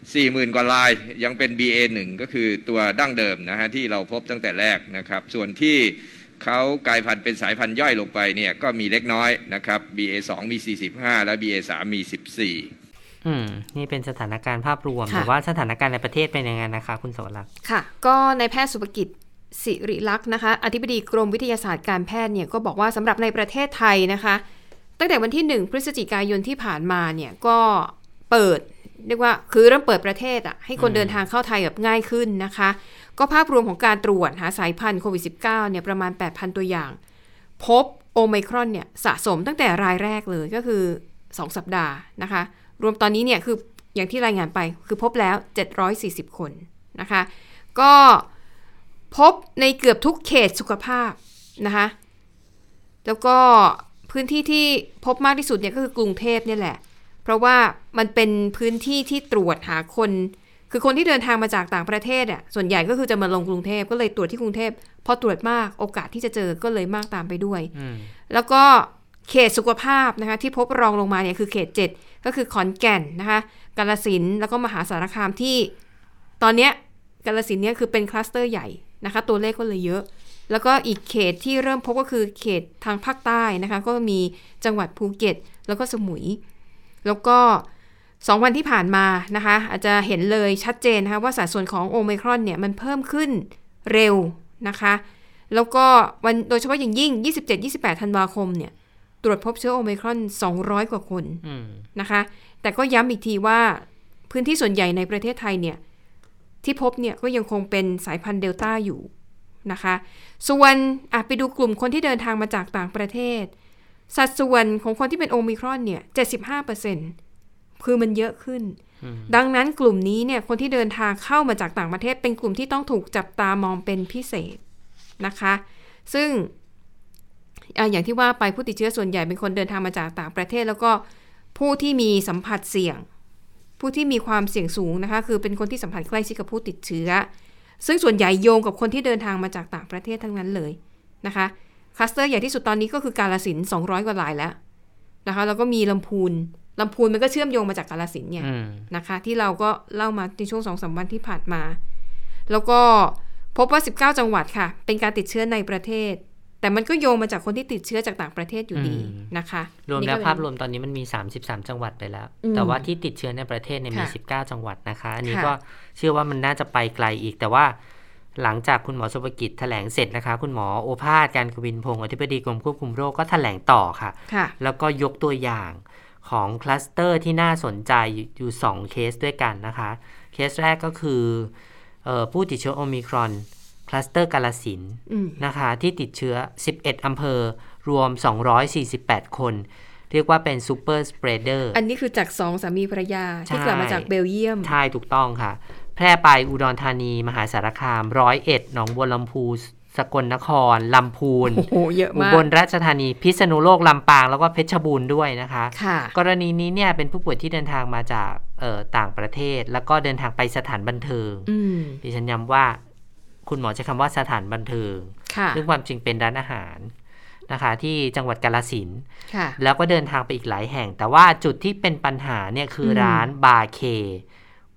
Speaker 5: 40,000 กว่าลายยังเป็น BA1 ก็คือตัวดั้งเดิมนะฮะที่เราพบตั้งแต่แรกนะครับ ส่วนที่เขากลายพันธุ์เป็นสายพันธุ์ย่อยลงไปเนี่ยก็มีเล็กน้อยนะครับ BA2 มี 45 และ BA3 มี 14
Speaker 2: อืม นี่เป็นสถานการณ์ภาพรวม
Speaker 3: ค่ะ
Speaker 2: แต่ว่าสถานการณ์ในประเทศเป็นยังไงนะคะ คุณสวรักษ์
Speaker 3: ค่ะ ก็ในแพทย์สุภกิจ สิริลักษ์นะคะ อธิบดีกรมวิทยาศาสตร์การแพทย์เนี่ยก็บอกว่าสำหรับในประเทศไทยนะคะ ตั้งแต่วันที่ 1 พฤศจิกายนที่ผ่านมาเนี่ยก็เปิดเรียกว่าคือเริ่มเปิดประเทศอะให้คนเดินทางเข้าไทยแบบง่ายขึ้นนะคะ ก็ภาพรวมของการตรวจหาสายพันธุ์โควิด -19 เนี่ยประมาณ 8,000 ตัวอย่าง พบโอไมครอนเนี่ยสะสมตั้งแต่รายแรกเลยก็คือ 2 สัปดาห์นะคะ รวมตอนนี้เนี่ยคืออย่างที่รายงานไปคือพบแล้ว 740 คนนะคะ ก็ พบในเกือบทุกเขตสุขภาพนะคะแล้วก็พื้นที่ที่พบมากที่สุดเนี่ยก็คือกรุงเทพเนี่ยแหละ เพราะว่ามันเป็นพื้นที่ที่ตรวจหาคน คือคนที่เดินทางมาจากต่างประเทศอะส่วนใหญ่ก็คือจะมาลงกรุงเทพก็เลยตรวจที่กรุงเทพพอตรวจมากโอกาสที่จะเจอก็เลยมากตามไปด้วย
Speaker 2: อืม
Speaker 3: แล้วก็เขตสุขภาพนะคะที่พบรองลงมาเนี่ยคือเขต 7 ก็คือขอนแก่นนะคะกาลสินธุ์แล้วก็มหาสารคามที่ ตอนเนี้ยกาลสินธุ์เนี่ยคือเป็นคลัสเตอร์ใหญ่ นะคะ ตัวเลขก็เลยเยอะ แล้วก็อีกเขตที่เริ่มพบก็คือเขตทางภาคใต้นะคะ ก็มีจังหวัดภูเก็ต แล้วก็สมุย แล้วก็สองวันที่ผ่านมานะคะ อาจจะเห็นเลยชัดเจนนะคะว่าสัดส่วนของโอมครอนเนี่ยมันเพิ่มขึ้นเร็วนะคะ แล้วก็วันโดยเฉพาะอย่างยิ่ง 27-28 ธันวาคมเนี่ยตรวจพบเชื้อโอมครอน 200 กว่าคนนะคะ แต่ก็ย้ำอีกทีว่าพื้นที่ส่วนใหญ่ในประเทศไทยเนี่ย ที่พบเนี่ยก็ยังคงเป็นสายพันธุ์เดลต้าอยู่นะคะ ส่วนอะไปดูกลุ่มคนที่เดินทางมาจากต่างประเทศ สัดส่วนของคนที่เป็นโอมิครอนเนี่ย75%คือมันเยอะขึ้น
Speaker 2: อืม
Speaker 3: ดังนั้นกลุ่มนี้เนี่ยคนที่เดินทางเข้ามาจากต่างประเทศ เป็นกลุ่มที่ต้องถูกจับตามองเป็นพิเศษนะคะ ซึ่งอะอย่างที่ว่าไปผู้ติดเชื้อส่วนใหญ่เป็นคนเดินทางมาจากต่างประเทศ แล้วก็ผู้ที่มีสัมผัสเสี่ยง ผู้ที่มีความเสี่ยงสูงนะคะ คือเป็นคนที่สัมผัสใกล้ชิดกับผู้ติดเชื้อ ซึ่งส่วนใหญ่โยงกับคนที่เดินทางมาจากต่างประเทศทั้งนั้นเลยนะคะคลัสเตอร์ใหญ่ที่สุดตอนนี้ก็คือกาลสินธุ์200 กว่ารายแล้วนะคะแล้วก็มีลำพูนลำพูนมันก็เชื่อมโยงมาจากกาลสินธุ์เนี่ย
Speaker 2: อืม
Speaker 3: นะคะ ที่เราก็เล่ามาในช่วงสองสามวันที่ผ่านมา แล้วก็พบว่า 19 จังหวัดค่ะ เป็นการติดเชื้อในประเทศ แต่มันก็โยงมาจากคนที่ติดเชื้อจากต่างประเทศอยู่ดี
Speaker 2: อืม
Speaker 3: นะคะ
Speaker 2: รวม
Speaker 3: นี่
Speaker 2: แล้ว
Speaker 3: ก็
Speaker 2: ว
Speaker 3: เป็น
Speaker 2: ภาพรวมตอนนี้มันมี 33 จังหวัดไปแล้ว
Speaker 3: อืม
Speaker 2: แต่ว่าที่ติดเชื้อในประเทศเนี่ยมี
Speaker 3: ค่ะ
Speaker 2: 19 จังหวัดนะคะ อันนี้
Speaker 3: ค่ะ
Speaker 2: ก็เชื่อว่ามันน่าจะไปไกลอีก แต่ว่าหลังจากคุณหมอสุภกิจแถลงเสร็จนะคะ คุณหมอโอภาสการย์กวินพงศ์อธิบดีกรมควบคุมโรคก็แถลงต่อค่ะ
Speaker 3: ค่ะ
Speaker 2: แล้วก็ยกตัวอย่างของคลัสเตอร์ที่น่าสนใจอยู่ 2 เคสด้วยกันนะคะ เคสแรกก็คือเออผู้ติดเชื้อโอมิครอน คลัสเตอร์กาลสินธุ์
Speaker 3: อืม
Speaker 2: นะคะ ที่ติดเชื้อ 11 อำเภอ รวม 248 คน เรียกว่าเป็น super spreader อั
Speaker 3: นนี้คือจากสองสามีภรรยา ที่
Speaker 2: ใช่
Speaker 3: กลับมาจากเบลเยียม
Speaker 2: ใช่ ถูกต้องค่ะ แพร่ไปอุดรธานี มหาสารคาม ร้อยเอ็ด หนองบัวลำพูสกลนคร ลำพูน
Speaker 3: โอ้โหเยอะมากอุ
Speaker 2: บลราชธานี พิษณุโลก ลำปาง แล้วก็เพชรบูรณ์ด้วยนะคะ
Speaker 3: ค่ะ
Speaker 2: กรณีนี้เนี่ยเป็นผู้ป่วยที่เดินทางมาจากเอ่อต่างประเทศ แล้วก็เดินทางไปสถานบันเทิง
Speaker 3: อืม
Speaker 2: ดิฉันย้ำว่า คุณหมอใช้คำว่าสถานบันเทิง
Speaker 3: ค่ะ
Speaker 2: ซึ่งความจริงเป็นร้านอาหารนะคะ ที่จังหวัดกาลสินธุ์
Speaker 3: ค่ะ
Speaker 2: แล้วก็เดินทางไปอีกหลายแห่ง แต่ว่าจุดที่เป็นปัญหาเนี่ยคืออื
Speaker 3: ม
Speaker 2: ร้านบาร์เค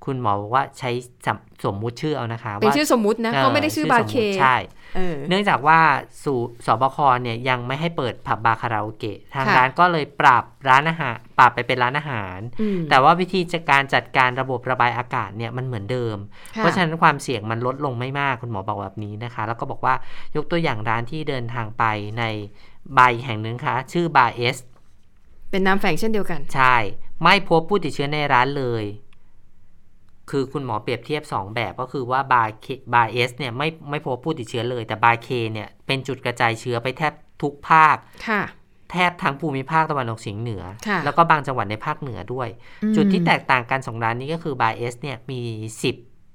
Speaker 2: คุณหมอบอกว่าใช้สมสมมุติชื่อเอานะคะ
Speaker 3: เป็น
Speaker 2: ว่า
Speaker 3: ชื่อสมมุตินะเขาไม่ได้ชื่อบาร์เค
Speaker 2: สมมุติใช่
Speaker 3: เออ
Speaker 2: เนื่องจากว่าสู่สบคเนี่ยยังไม่ให้เปิดผับบาร์คาราโอเกะทาง
Speaker 3: ค่ะ
Speaker 2: ร้านก็เลยปรับร้านอาหารปรับไปเป็นร้านอาหาร
Speaker 3: อืม
Speaker 2: แต่ว่าวิธีจัดการจัดการระบบระบายอากาศเนี่ยมันเหมือนเดิม
Speaker 3: ค่
Speaker 2: เพราะฉะนั้นความเสี่ยงมันลดลงไม่มากคุณหมอบอกแบบนี้นะคะ แล้วก็บอกว่ายกตัวอย่างร้านที่เดินทางไปในบาร์อีกแห่งหนึ่งค่ะชื่อบาร์เอส
Speaker 3: เป็นนามแฝงเช่นเดียวกัน
Speaker 2: ใช่ ไม่พบผู้ติดเชื้อในร้านเลย คือคุณหมอเปรียบเทียบ 2 แบบก็คือว่าบาร์เคบาร์เอสเนี่ยไม่ไม่พบผู้ติดเชื้อเลย แต่บาร์เคเนี่ยเป็นจุดกระจายเชื้อไปแทบทุกภาค
Speaker 3: ค่ะ
Speaker 2: แทบทั้งภูมิภาคตะวันออกเฉียงเหนือ
Speaker 3: ค่ะ
Speaker 2: แล้วก็บางจังหวัดในภาคเหนือด้วย
Speaker 3: อืม
Speaker 2: จุดที่แตกต่างกันสองร้านนี้ก็คือบาร์เอสเนี่ยมี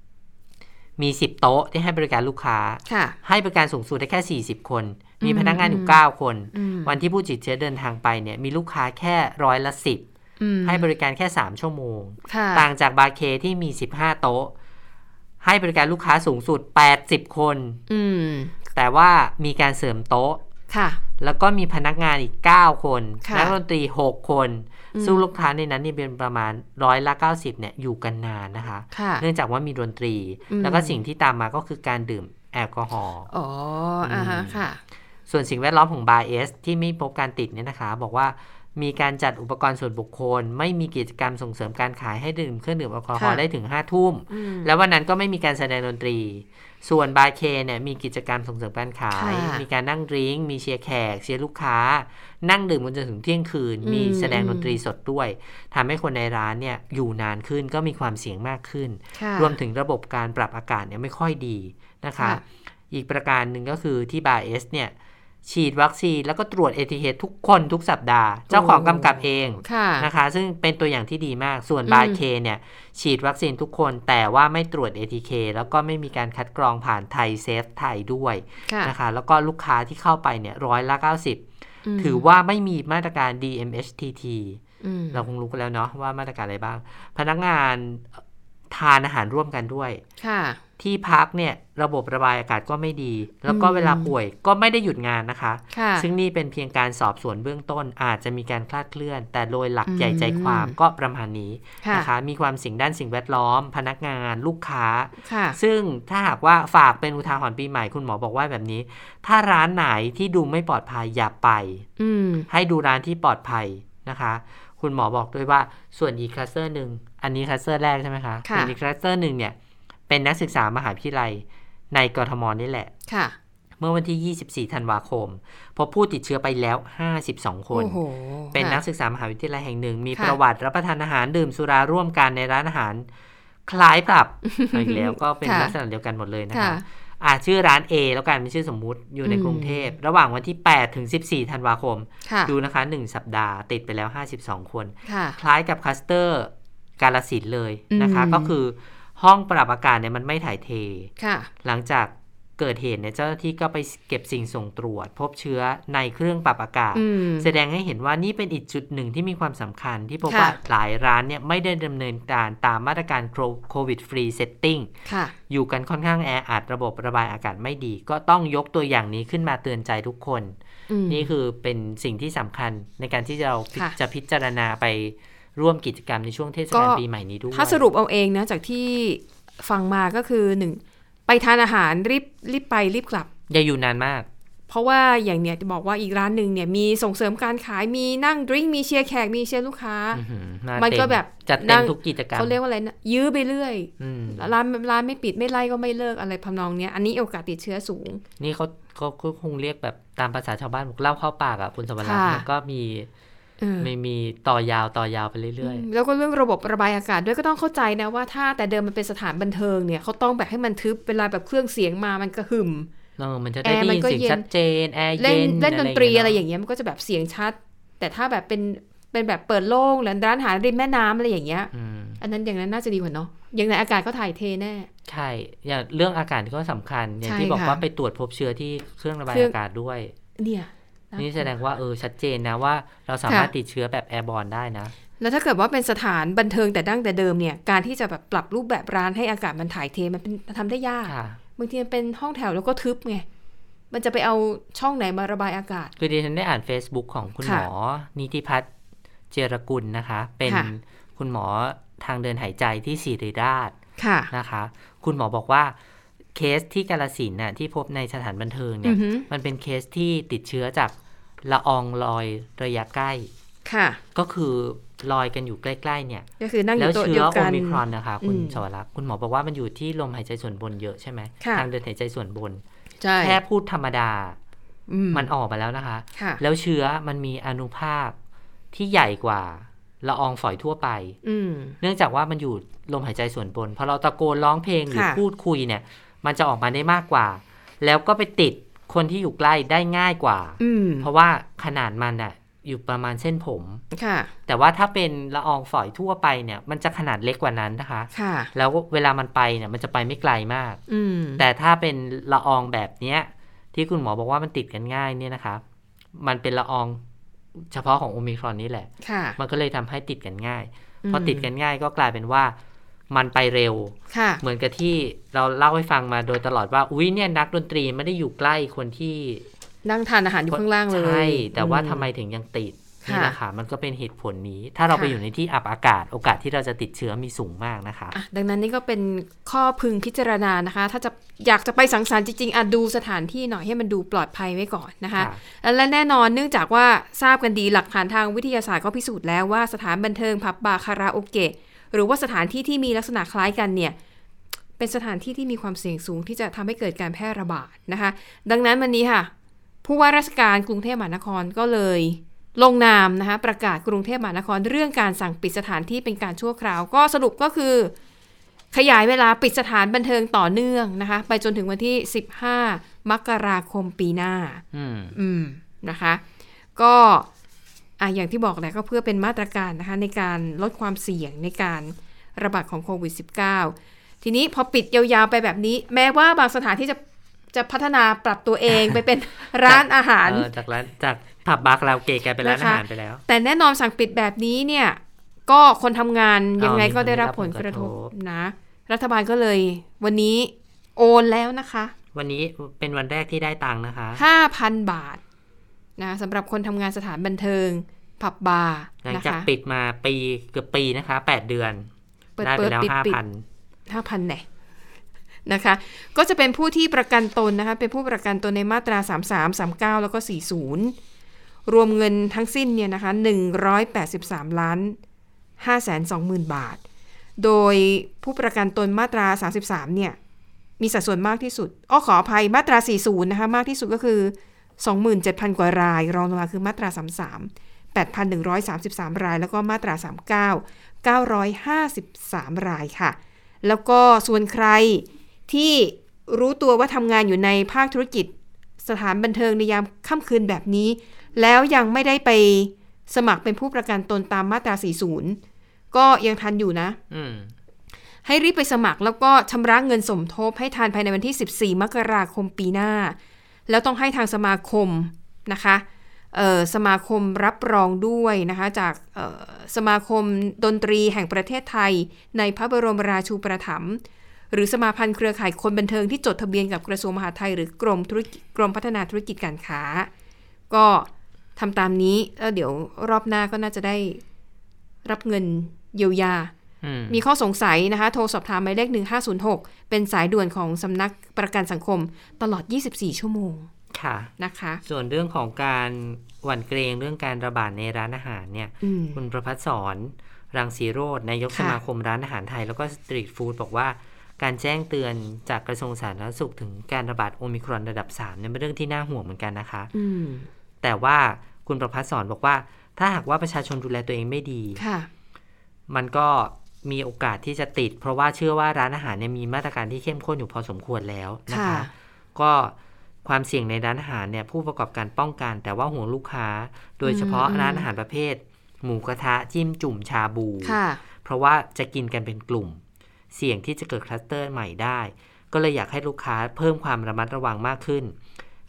Speaker 2: 10 มี 10 โต๊ะที่ให้บริการลูกค้า
Speaker 3: ค่ะ
Speaker 2: ให้บริการสูงสุดได้แค่ 40 คน มี
Speaker 3: อืม
Speaker 2: พนักงานอยู่
Speaker 3: อืม
Speaker 2: 9คน
Speaker 3: อืม
Speaker 2: วันที่ผู้ติดเชื้อเดินทางไปเนี่ยมีลูกค้าแค่ร้อยละ10
Speaker 3: อืม
Speaker 2: ให้บริการแค่ 3 ชั่วโมง
Speaker 3: ค่ะ
Speaker 2: ต่างจากบาร์เคที่มี 15 โต๊ะ ให้บริการลูกค้าสูงสุด 80 คน
Speaker 3: อืม
Speaker 2: แต่ว่ามีการเสริมโต๊ะ
Speaker 3: ค่ะ
Speaker 2: แล้วก็มีพนักงานอีก 9 คน
Speaker 3: ค่ะ
Speaker 2: นักดนตรี 6 คน
Speaker 3: อืม
Speaker 2: ซึ่งลูกค้าในนั้นนี่เป็นประมาณร้อยละ 90เนี่ยอยู่กันนานนะคะ
Speaker 3: ค่ะ
Speaker 2: เนื่องจากว่ามีดนตรี
Speaker 3: อืม
Speaker 2: แล้วก็สิ่งที่ตามมาก็คือการดื่มแอลกอฮอล์
Speaker 3: อ๋ออ่าฮะ
Speaker 2: อืม
Speaker 3: ค่ะ
Speaker 2: ส่วนสิ่งแวดล้อมของบาร์เอสที่ไม่พบการติดเนี่ยนะคะ บอกว่า มีการจัดอุปกรณ์ส่วนบุคคล ไม่มีกิจกรรมส่งเสริมการขายให้ดื่มเครื่องดื่มแอลกอฮอล์
Speaker 3: ค่ะ
Speaker 2: ได้ถึง5ทุ่ม
Speaker 3: อืม
Speaker 2: แล้ววันนั้นก็ไม่มีการแสดงดนตรี ส่วนบาร์เคเนี่ยมีกิจกรรมส่งเสริมการขาย
Speaker 3: ค่ะ
Speaker 2: มีการนั่ง drink มีเชียร์แขก เชียร์ลูกค้า นั่งดื่มกันจนถึงเที่ยงคืน
Speaker 3: อืม
Speaker 2: มีแสดงดนตรีสดด้วยทำให้คนในร้านเนี่ยอยู่นานขึ้นก็มีความเสี่ยงมากขึ้น
Speaker 3: ค่ะ
Speaker 2: รวมถึงระบบการปรับอากาศเนี่ยไม่ค่อยดีนะคะ
Speaker 3: ค่ะ
Speaker 2: อีกประการหนึ่งก็คือที่บาร์ S เนี่ย ฉีดวัคซีนแล้วก็ตรวจ ATK ทุกคนทุกสัปดาห์ เจ้าของกำกับเอง
Speaker 3: ค่ะ
Speaker 2: นะคะ ซึ่งเป็นตัวอย่างที่ดีมาก ส่วน
Speaker 3: อืม
Speaker 2: บาร์ K เนี่ยฉีดวัคซีนทุกคนแต่ว่าไม่ตรวจ ATK แล้วก็ไม่มีการคัดกรองผ่านไทยเซฟไทยด้วย
Speaker 3: ค่ะ
Speaker 2: นะคะ แล้วก็ลูกค้าที่เข้าไปเนี่ยร้อยละ90
Speaker 3: ม
Speaker 2: ถือว่าไม่มีมาตรการ DMHTT
Speaker 3: อืม
Speaker 2: เราคงรู้กันแล้วเนาะว่ามาตรการอะไรบ้าง พนักงานทานอาหารร่วมกันด้วย
Speaker 3: ค่ะ
Speaker 2: ที่พักเนี่ยระบบระบายอากาศก็ไม่ดี แล้วก็
Speaker 3: อืม
Speaker 2: เวลาป่วยก็ไม่ได้หยุดงานนะคะ
Speaker 3: ค่ะ
Speaker 2: ซึ่งนี่เป็นเพียงการสอบสวนเบื้องต้นอาจจะมีการคลาดเคลื่อน แต่โดยหลัก
Speaker 3: อืม
Speaker 2: ใหญ่ใจความก็ประมาณนี้
Speaker 3: ค่ะ
Speaker 2: นะคะ มีความเสิ่งด้านสิ่งแวดล้อม พนักงาน ลูกค้า
Speaker 3: ค่ะ
Speaker 2: ซึ่งถ้าหากว่าฝากเป็นอุทาหรณ์ปีใหม่คุณหมอบอกว่าแบบนี้ ถ้าร้านไหนที่ดูไม่ปลอดภัยอย่าไป
Speaker 3: อืม
Speaker 2: ให้ดูร้านที่ปลอดภัยนะคะคุณหมอบอกด้วยว่าส่วนอีกคลัสเตอร์หนึ่งอันนี้คลัสเตอร์แรกใช่ไหมคะ
Speaker 3: ค่ะ
Speaker 2: ส่วนอีกคลัสเตอร์หนึ่งเนี่ย เป็นนักศึกษามหาวิทยาลัยในกทมนี่แหละ
Speaker 3: ค่ะ
Speaker 2: เมื่อวันที่ 24 ธันวาคม พบผู้ติดเชื้อไปแล้ว 52 คน
Speaker 3: โอ้โห
Speaker 2: เป็น
Speaker 3: ค่ะ
Speaker 2: นักศึกษามหาวิทยาลัยแห่งหนึ่ง มี
Speaker 3: ค่ะ
Speaker 2: ประวัติรับประทานอาหารดื่มสุราร่วมกันในร้านอาหาร คล้ายปรับเอาอีกแล้วก็เป็น
Speaker 3: ค่ะ
Speaker 2: ลักษณะเดียวกันหมดเลยนะ
Speaker 3: ค่ะ
Speaker 2: คะอ่าชื่อร้าน A แล้วกันเป็นชื่อสมมุติอยู่ใน
Speaker 3: อืม
Speaker 2: กรุงเทพ ระหว่างวันที่ 8 ถึง 14 ธันวาคม
Speaker 3: ค่ะ
Speaker 2: ดูนะคะ 1 สัปดาห์ติดไปแล้ว 52 คน
Speaker 3: ค่ะ
Speaker 2: คล้ายกับคลัสเตอร์กาลสินธุ์เลยนะคะ
Speaker 3: อืม
Speaker 2: ก็คือ ห้องปรับอากาศเนี่ยมันไม่ถ่ายเท
Speaker 3: ค่ะ
Speaker 2: หลังจากเกิดเหตุเนี่ยเจ้าหน้าที่ก็ไปเก็บสิ่งส่งตรวจ พบเชื้อในเครื่องปรับอากาศ
Speaker 3: อืม
Speaker 2: แสดงให้เห็นว่านี่เป็นอีกจุดหนึ่งที่มีความสำคัญที่พบ
Speaker 3: ค่ะ
Speaker 2: ว่าหลายร้านเนี่ยไม่ได้ดำเนินการตามมาตรการCOVID Free Setting
Speaker 3: ค่ะ
Speaker 2: อยู่กันค่อนข้างแออัดระบบระบายอากาศไม่ดี ก็ต้องยกตัวอย่างนี้ขึ้นมาเตือนใจทุกคน
Speaker 3: อืม
Speaker 2: นี่คือเป็นสิ่งที่สำคัญในการที่เรา
Speaker 3: ค่ะ
Speaker 2: จะพิจารณาไป ร่วมกิจกรรมในช่วงเทศกาลปีใหม่นี้ด้วย
Speaker 3: ถ้าสรุปเอาเองนะ จากที่ฟังมาก็คือหนึ่งไปทานอาหารรีบรีบไปรีบกลับ
Speaker 2: อย่าอยู่นานมาก
Speaker 3: เพราะว่าอย่างเนี้ยจะบอกว่าอีกร้านหนึ่งเนี่ยมีส่งเสริมการขายมีนั่ง drink มีเชียร์แขกมีเชียร์ลูกค้า
Speaker 2: อื้อหือหา
Speaker 3: มันก็
Speaker 2: เต็
Speaker 3: แบบ
Speaker 2: จัด
Speaker 3: นั่
Speaker 2: เต็ม
Speaker 3: ง
Speaker 2: ทุกกิจกรรม
Speaker 3: เขาเรียกว่าอะไรนะยื้อไปเรื่อย
Speaker 2: อืม
Speaker 3: ร้านร้านไม่ปิดไม่ไล่ก็ไม่เลิกอะไรพำนองเนี้ยอันนี้โอกาสติดเชื้อสูง
Speaker 2: นี่เขาเขาเขาคงเรียกแบบตามภาษาชาวบ้านบอกเล่าเข้าปากอะคุณสมรักษ์
Speaker 3: ค่ะ
Speaker 2: มันก็มี
Speaker 3: เออ
Speaker 2: ไม่มีต่อยาวต่อยาวไปเรื่อย
Speaker 3: แล้วก็เรื่องระบบระบายอากาศด้วยก็ต้องเข้าใจนะว่าถ้าแต่เดิมมันเป็นสถานบันเทิงเนี่ยเขาต้องแบบให้มันทึบเวลาแบบเครื่องเสียงมามันก็หึม
Speaker 2: ๆเออมันจะได้
Speaker 3: แอร์
Speaker 2: ได้
Speaker 3: มัน
Speaker 2: ยิน
Speaker 3: ก็
Speaker 2: เสียง
Speaker 3: เย็น
Speaker 2: ชัดเจนแอร์
Speaker 3: เล่
Speaker 2: เย็
Speaker 3: น
Speaker 2: น
Speaker 3: เล่นดนตรีอะไร
Speaker 2: เงี้
Speaker 3: อย่างเงี้ยมันก็จะแบบเสียงชัด แต่ถ้าแบบเป็นเป็นแบบเปิดโล่งหรือร้านอาหารริมแม่น้ำอะไรอย่างเงี้ย
Speaker 2: อืม
Speaker 3: อันนั้นอย่างนั้นน่าจะดีกว่าเนาะอย่างในอากาศก็ถ่ายเทแน่
Speaker 2: ใช่ อย่างเรื่องอากาศก็สำคัญอย่าง
Speaker 3: ใช่
Speaker 2: ที่บอก
Speaker 3: ค่ะ
Speaker 2: ว่าไปตรวจพบเชื้อที่เครื่องระบาย
Speaker 3: เครื่อง
Speaker 2: อากาศด้วย
Speaker 3: เนี่ย
Speaker 2: นี่แสดงว่าเออชัดเจนนะว่า เราสามารถ
Speaker 3: ค่ะ
Speaker 2: ติดเชื้อแบบแอร์บอลได้นะ
Speaker 3: แล้วถ้าเกิดว่าเป็นสถานบันเทิงแต่ดั้งแต่เดิมเนี่ย การที่จะแบบปรับรูปแบบร้านให้อากาศมันถ่ายเทมันเป็นทำได้ยาก
Speaker 2: ค่ะ
Speaker 3: บางทีมันเป็นห้องแถวแล้วก็ทึบไง มันจะไปเอาช่องไหนมาระบายอากาศ
Speaker 2: คือดิฉันได้อ่าน Facebook ของคุณหมอค่ะ นิธิพัฒน์เจียรกุลนะคะ เป็น
Speaker 3: ค่ะ
Speaker 2: คุณหมอทางเดินหายใจที่ศิริราช
Speaker 3: ค่ะ
Speaker 2: นะคะ คุณหมอบอกว่า เคสที่กาฬสินธุ์น่ะที่พบในสถานบันเทิงเนี่ย
Speaker 3: อือฮึ
Speaker 2: มันเป็นเคสที่ติดเชื้อจากละอองลอยระยะใกล้
Speaker 3: ค่ะ
Speaker 2: ก็คือลอยกันอยู่ใกล้ๆเนี่ย
Speaker 3: ก็คือนั่งอยู่โต๊ะ
Speaker 2: เชื้
Speaker 3: เดี
Speaker 2: อโอมิครอนนะคะ คุณ
Speaker 3: อืม
Speaker 2: ชวรักษ์คุณหมอบอกว่ามันอยู่ที่ลมหายใจส่วนบนเยอะใช่ไหม
Speaker 3: ค่ะ
Speaker 2: ทางเดินหายใจส่วนบน
Speaker 3: ใช่
Speaker 2: แค่พูดธรรมดา
Speaker 3: อื
Speaker 2: มันออกมาแล้วนะคะ
Speaker 3: ค่ะ
Speaker 2: แล้วเชื้อมันมีอนุภาคที่ใหญ่กว่าละอองฝอยทั่วไป
Speaker 3: อืม
Speaker 2: เนื่องจากว่ามันอยู่ลมหายใจส่วนบนพอเราตะโกนร้องเพลงหรือ
Speaker 3: ค่ะ
Speaker 2: พูดคุยเนี่ย มันจะออกมาได้มากกว่า แล้วก็ไปติดคนที่อยู่ใกล้ได้ง่ายกว่า
Speaker 3: อืม
Speaker 2: เพราะว่าขนาดมันอะอยู่ประมาณเส้นผม
Speaker 3: ค่ะ
Speaker 2: แต่ว่าถ้าเป็นละอองฝอยทั่วไปเนี่ย มันจะขนาดเล็กกว่านั้นนะคะ
Speaker 3: ค่ะ
Speaker 2: แล้วเวลามันไปเนี่ย มันจะไปไม่ไกลมาก
Speaker 3: อืม
Speaker 2: แต่ถ้าเป็นละอองแบบเนี้ย ที่คุณหมอบอกว่ามันติดกันง่ายเนี่ยนะคะ มันเป็นละอองเฉพาะของโอมิครอนนี่แหละ
Speaker 3: ค่ะ
Speaker 2: มันก็เลยทำให้ติดกันง่าย
Speaker 3: อืม
Speaker 2: พอติดกันง่ายก็กลายเป็นว่า มันไปเร็ว
Speaker 3: ค่ะ
Speaker 2: เหมือนกับที่เราเล่าให้ฟังมาโดยตลอดว่า อุ้ยเนี่ยนักดนตรีไม่ได้อยู่ใกล้คนที่
Speaker 3: นั่งทานอาหารอยู่ข้างล่างเลย
Speaker 2: ใช่ แต่ว่า
Speaker 3: อื
Speaker 2: ทำไมถึงยังติด
Speaker 3: ค่ะ
Speaker 2: นี่แหละค่ะมันก็เป็นเหตุผลนี้ ถ้าเราไป
Speaker 3: ค่ะ
Speaker 2: อยู่ในที่อับอากาศ โอกาสที่เราจะติดเชื้อมีสูงมากนะคะ
Speaker 3: อะดังนั้นนี่ก็เป็นข้อพึงพิจารณานะคะ ถ้าจะอยากจะไปสังสรรค์จริงๆอะดูสถานที่หน่อยให้มันดูปลอดภัยไว้ก่อนนะคะ
Speaker 2: ค่ะ
Speaker 3: และแน่นอนเนื่องจากว่าทราบกันดีหลักฐานทางวิทยาศาสตร์ก็พิสูจน์แล้วว่าสถานบันเทิงผับบาร์คาราโอเกะ หรือว่าสถานที่ที่มีลักษณะคล้ายกันเนี่ยเป็นสถานที่ที่มีความเสี่ยงสูงที่จะทำให้เกิดการแพร่ระบาดนะคะ ดังนั้นวันนี้ค่ะ ผู้ว่าราชการกรุงเทพมหานครก็เลยลงนามนะคะประกาศกรุงเทพมหานครเรื่องการสั่งปิดสถานที่เป็นการชั่วคราว ก็สรุปก็คือ ขยายเวลาปิดสถานบันเทิงต่อเนื่องนะคะ ไปจนถึงวันที่ 15 มกราคมปีหน้า
Speaker 2: อืม
Speaker 3: อืมนะคะ ก็ อะอย่างที่บอกแหละก็เพื่อเป็นมาตรการนะคะในการลดความเสี่ยงในการระบาดของโควิด -19 ทีนี้พอปิดยาวๆไปแบบนี้ แม้ว่าบางสถานที่จะจะพัฒนาปรับตัวเองไปเป็นร้านอาหาร
Speaker 2: เออจากร้านจากผับบาร์คาราโอเกะกลายเป็นร้าน
Speaker 3: นะคะ
Speaker 2: อาหารไปแล้ว
Speaker 3: แต่แน่นอนสั่งปิดแบบนี้เนี่ย ก็คนทำงานยังไง
Speaker 2: อ๋อ
Speaker 3: ก็ได้รับ
Speaker 2: มี
Speaker 3: ผ
Speaker 2: ผ
Speaker 3: ล
Speaker 2: ล
Speaker 3: ก
Speaker 2: ก
Speaker 3: ระ
Speaker 2: ระ
Speaker 3: ท
Speaker 2: ท
Speaker 3: บบนะ รัฐบาลก็เลย วันนี้โอนแล้วนะคะ
Speaker 2: วันนี้เป็นวันแรกที่ได้ตังค์นะคะ
Speaker 3: 5,000บาท นะสำหรับคนทำงานสถานบันเทิง ผับบาร์
Speaker 2: หลัง
Speaker 3: นะ
Speaker 2: จาก
Speaker 3: คะ
Speaker 2: ปิดมาปีเกือบปีนะคะแปดเดือน
Speaker 3: เปิด
Speaker 2: ได้
Speaker 3: เปิ
Speaker 2: ไป
Speaker 3: ด
Speaker 2: แล้ว
Speaker 3: ปิด
Speaker 2: ห้า
Speaker 3: ปิด
Speaker 2: พัน
Speaker 3: 5,000แน่นะคะ ก็จะเป็นผู้ที่ประกันตนนะคะ เป็นผู้ประกันตนในมาตรา 33 39 แล้วก็ 40 รวมเงินทั้งสิ้นเนี่ยนะคะ183 ล้าน5แสน20,000 บาท โดยผู้ประกันตนมาตรา 33 เนี่ย มีสัดส่วนมากที่สุด อ้อขออภัยมาตรา 40 นะคะ มากที่สุดก็คือ 27,000 กว่าราย รองลงมาคือมาตรา 33 8,133 ราย แล้วก็มาตรา 39 953 รายค่ะ แล้วก็ส่วนใครที่รู้ตัวว่าทำงานอยู่ในภาคธุรกิจ สถานบันเทิงในยามค่ำคืนแบบนี้ แล้วยังไม่ได้ไปสมัครเป็นผู้ประกันตนตามมาตรา 40 ก็ยังทันอยู่นะให้รีบไปสมัครแล้วก็ชำระเงินสมทบให้ทันภายในวันที่ 14 มกราคมปีหน้า แล้วต้องให้ทางสมาคมนะคะสมาคมรับรองด้วยนะคะจากสมาคมดนตรีแห่งประเทศไทย ในพระบรมราชูปถัมภ์หรือสมาพันธ์เครือข่ายคนบันเทิงที่จดทะเบียนกับกระทรวงมหาดไทย หรือกรมธุรกิจกรมพัฒนาธุรกิจการค้า ก็ทำตามนี้แล้วเดี๋ยวรอบหน้าก็น่าจะได้รับเงินเยียวยา
Speaker 2: ม
Speaker 3: มีข้อสงสัยนะคะ โทรสอบถามหมายเลข 1506 เป็นสายด่วนของสำนักประกันสังคมตลอด 24 ชั่วโมง
Speaker 2: ค่ะ
Speaker 3: นะคะ
Speaker 2: ส่วนเรื่องของการหวั่นเกรงเรื่องการระบาดในร้านอาหารเนี่ย
Speaker 3: อืม
Speaker 2: คุณประพัฒสอนรังสีโรจน์นายก
Speaker 3: ค่ะ
Speaker 2: สมาคมร้านอาหารไทย แล้วก็สตรีทฟู้ดบอกว่าการแจ้งเตือนจากกระทรวงสาธารณสุขถึงการระบาดโอมิครอนระดับ3เนี่ยเป็นเรื่องที่น่าห่วงเหมือนกันนะคะ
Speaker 3: อืม
Speaker 2: แต่ว่าคุณประพัฒสอนบอกว่า ถ้าหากว่าประชาชนดูแลตัวเองไม่ดี
Speaker 3: ค่ะ
Speaker 2: มันก็ มีโอกาสที่จะติด เพราะว่าเชื่อว่าร้านอาหารเนี่ยมีมาตรการที่เข้มข้นอยู่พอสมควรแล้วนะคะ
Speaker 3: ค่ะ
Speaker 2: ก็ความเสี่ยงในร้านอาหารเนี่ยผู้ประกอบการป้องกัน แต่ว่าห่วงลูกค้า โดยเฉพาะ
Speaker 3: อืม
Speaker 2: ร้านอาหารประเภท หมูกระทะจิ้มจุ่มชาบู
Speaker 3: ค่ะ
Speaker 2: เพราะว่าจะกินกันเป็นกลุ่ม เสี่ยงที่จะเกิดคลัสเตอร์ใหม่ได้ ก็เลยอยากให้ลูกค้าเพิ่มความระมัดระวังมากขึ้น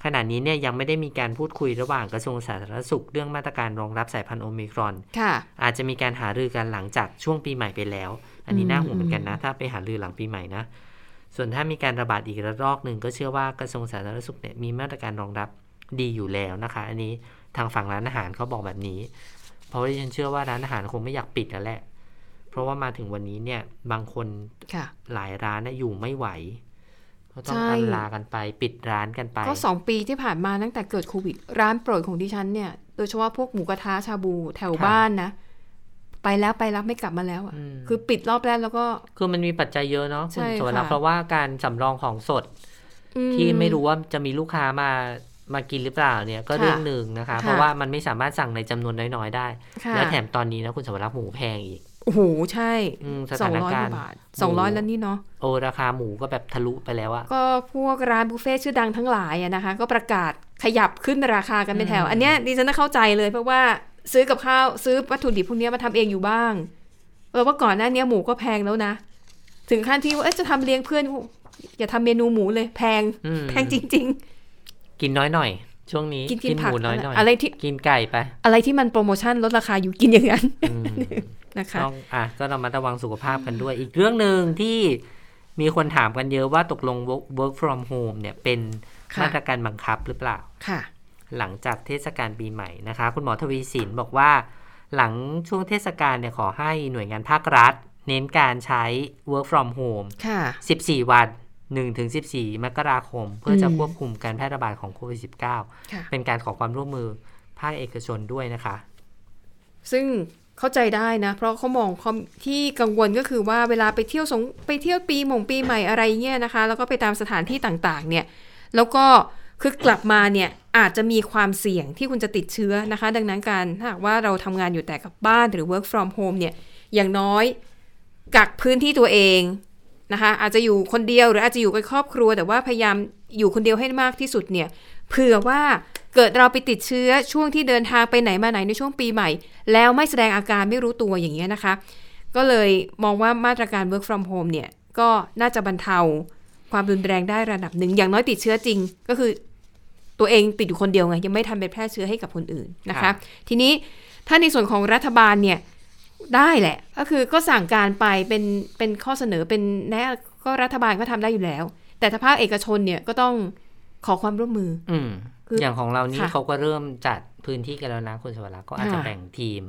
Speaker 2: ขณะนี้เนี่ยยังไม่ได้มีการพูดคุยระหว่างกระทรวงสาธารณสุข เรื่องมาตรการรองรับสายพันธุ์โอมิครอน
Speaker 3: ค่ะ
Speaker 2: อาจจะมีการหารือกันหลังจากช่วงปีใหม่ไปแล้ว อันนี้
Speaker 3: อืม
Speaker 2: น่าห่วงเหมือนกันนะ ถ้าไปหารือหลังปีใหม่นะ ส่วนถ้ามีการระบาดอีกระลอกหนึ่งก็เชื่อว่ากระทรวงสาธารณสุขเนี่ยมีมาตรการรองรับดีอยู่แล้วนะคะ อันนี้ทางฝั่งร้านอาหารเขาบอกแบบนี้ เพราะว่าดิฉันเชื่อว่าร้านอาหารคงไม่อยากปิดแล้วแหละราะว่ามาถึงวันนี้เนี่ยบางคน
Speaker 3: ค่ะ
Speaker 2: หลายร้านนะอยู่ไม่ไหว ก็ต้อง
Speaker 3: ใช่
Speaker 2: อันลากันไปปิดร้านกันไป
Speaker 3: ก็สองปีที่ผ่านมาตั้งแต่เกิดโควิด ร้านโปรดของดิฉันเนี่ย โดยเฉพาะพวกหมูกระทะชาบูแถว
Speaker 2: ค่ะ
Speaker 3: บ้านนะ ไปแล้วไปแล้วไม่กลับมาแล้วอะ
Speaker 2: อืม
Speaker 3: คือปิดรอบแรกแล้วก็
Speaker 2: คือมันมีปัจจัยเยอะเนาะคุณ
Speaker 3: ใช่
Speaker 2: สวรรค์
Speaker 3: ค่ะ
Speaker 2: เพราะว่าการสำรองของสด
Speaker 3: อื
Speaker 2: ที่ไม่รู้ว่าจะมีลูกค้ามามากินหรือเปล่าเนี่ยก็
Speaker 3: ค่ะ
Speaker 2: เรื่องหนึ่งนะคะ
Speaker 3: ค่ะ
Speaker 2: เพราะว่ามันไม่สามารถสั่งในจำนวนน้อยๆได้
Speaker 3: ค่ะ
Speaker 2: แล้วแถมตอนนี้นะคุณสวรรค์หมูแพงอีก
Speaker 3: โอ้โหใช่
Speaker 2: อืมส
Speaker 3: สอ
Speaker 2: ถางน
Speaker 3: ร้อย
Speaker 2: การ
Speaker 3: ก
Speaker 2: ณ์
Speaker 3: ว่าบาทสองร้อยแล้วนี่เนาะ
Speaker 2: โอราคาหมูก็แบบทะลุไปแล้วอะ
Speaker 3: ก็พวกร้านบุฟเฟ่ต์ชื่อดังทั้งหลายอะนะคะ ก็ประกาศขยับขึ้นราคากันเป็นแถว
Speaker 2: อืม
Speaker 3: อันเนี้ยดิฉันน่าเข้าใจเลยเพราะว่าซื้อกับข้าวซื้อวัตถุดิบพวกเนี้ยมาทำเองอยู่บ้างเออว่าก่อนหน้าเนี้ยหมูก็แพงแล้วนะ ถึงขั้นที่ว่าเอ๊ะจะทำเลี้ยงเพื่อนอย่าทำเมนูหมูเลย แพง
Speaker 2: อืม
Speaker 3: แพงจริง
Speaker 2: กินน้อยหน่อย ช่วงนี้
Speaker 3: กินกิน
Speaker 2: ห
Speaker 3: ผัก
Speaker 2: มูน้อยหน่อย
Speaker 3: อะไรที่
Speaker 2: กินไก่ไป
Speaker 3: ๆอะไรที่มันโปรโมชั่นลดราคาอยู่กินอย่างนั้น
Speaker 2: อืม
Speaker 3: นะคะ
Speaker 2: ต้องอะก็เรามาระวังสุขภาพกันด้วย อีกเรื่องหนึ่งที่มีคนถามกันเยอะว่าตกลง work work from home เนี่ยเป็น
Speaker 3: ค่ะ
Speaker 2: มาตรการบังคับหรือเปล่า
Speaker 3: ค่ะ
Speaker 2: หลังจากเทศกาลปีใหม่นะคะ คุณหมอทวีสินบอกว่า หลังช่วงเทศกาลเนี่ยขอให้หน่วยงานภาครัฐ เน้นการใช้ work from home
Speaker 3: ค่ะ
Speaker 2: 14 วัน 1ถึง14 มกราคม เพื่อจะ
Speaker 3: อืม
Speaker 2: ควบคุมการแพร่ระบาดของโควิด -19
Speaker 3: ค่ะ
Speaker 2: เป็นการขอความร่วมมือภาคเอกชนด้วยนะคะ
Speaker 3: ซึ่งเข้าใจได้นะ เพราะเขามองเขาที่กังวลก็คือว่าเวลาไปเที่ยวสงไปเที่ยวปีหม่งปีใหม่อะไรเงี้ยนะคะ แล้วก็ไปตามสถานที่ต่างๆ เนี่ย แล้วก็คือกลับมาเนี่ยอาจจะมีความเสี่ยงที่คุณจะติดเชื้อนะคะ ดังนั้นการถ้าหากว่าเราทำงานอยู่แต่กับบ้านหรือ work from home เนี่ยอย่างน้อยกักพื้นที่ตัวเอง นะคะอาจจะอยู่คนเดียวหรืออาจจะอยู่กับครอบครัว แต่ว่าพยายามอยู่คนเดียวให้มากที่สุดเนี่ยเผื่อว่าเกิดเราไปติดเชื้อช่วงที่เดินทางไปไหนมาไหนในช่วงปีใหม่ แล้วไม่แสดงอาการไม่รู้ตัวอย่างเงี้ยนะคะ ก็เลยมองว่ามาตรการ work from home เนี่ยก็น่าจะบรรเทาความรุนแรงได้ระดับหนึ่ง อย่างน้อยติดเชื้อจริง ก็คือตัวเองติดอยู่คนเดียวไง ยังไม่ทันไปแพร่เชื้อให้กับคนอื่นนะ
Speaker 2: ครั
Speaker 3: คะ
Speaker 2: บ
Speaker 3: ทีนี้ถ้าในส่วนของรัฐบาลเนี่ย ได้แหละ ก็คือก็สั่งการไปเป็นเป็นข้อเสนอเป็นแนะก็รัฐบาลก็ทำได้อยู่แล้ว แต่ถ้าภาคเอกชนเนี่ยก็ต้องขอความร่วมมือ
Speaker 2: อืม
Speaker 3: คือ
Speaker 2: อย่างของเรานี่
Speaker 3: ค่ะ
Speaker 2: เขาก็เริ่มจัดพื้นที่กันแล้วนะคุณสวรรค์ก็อาจจะ
Speaker 3: ค่ะ
Speaker 2: แบ่งทีม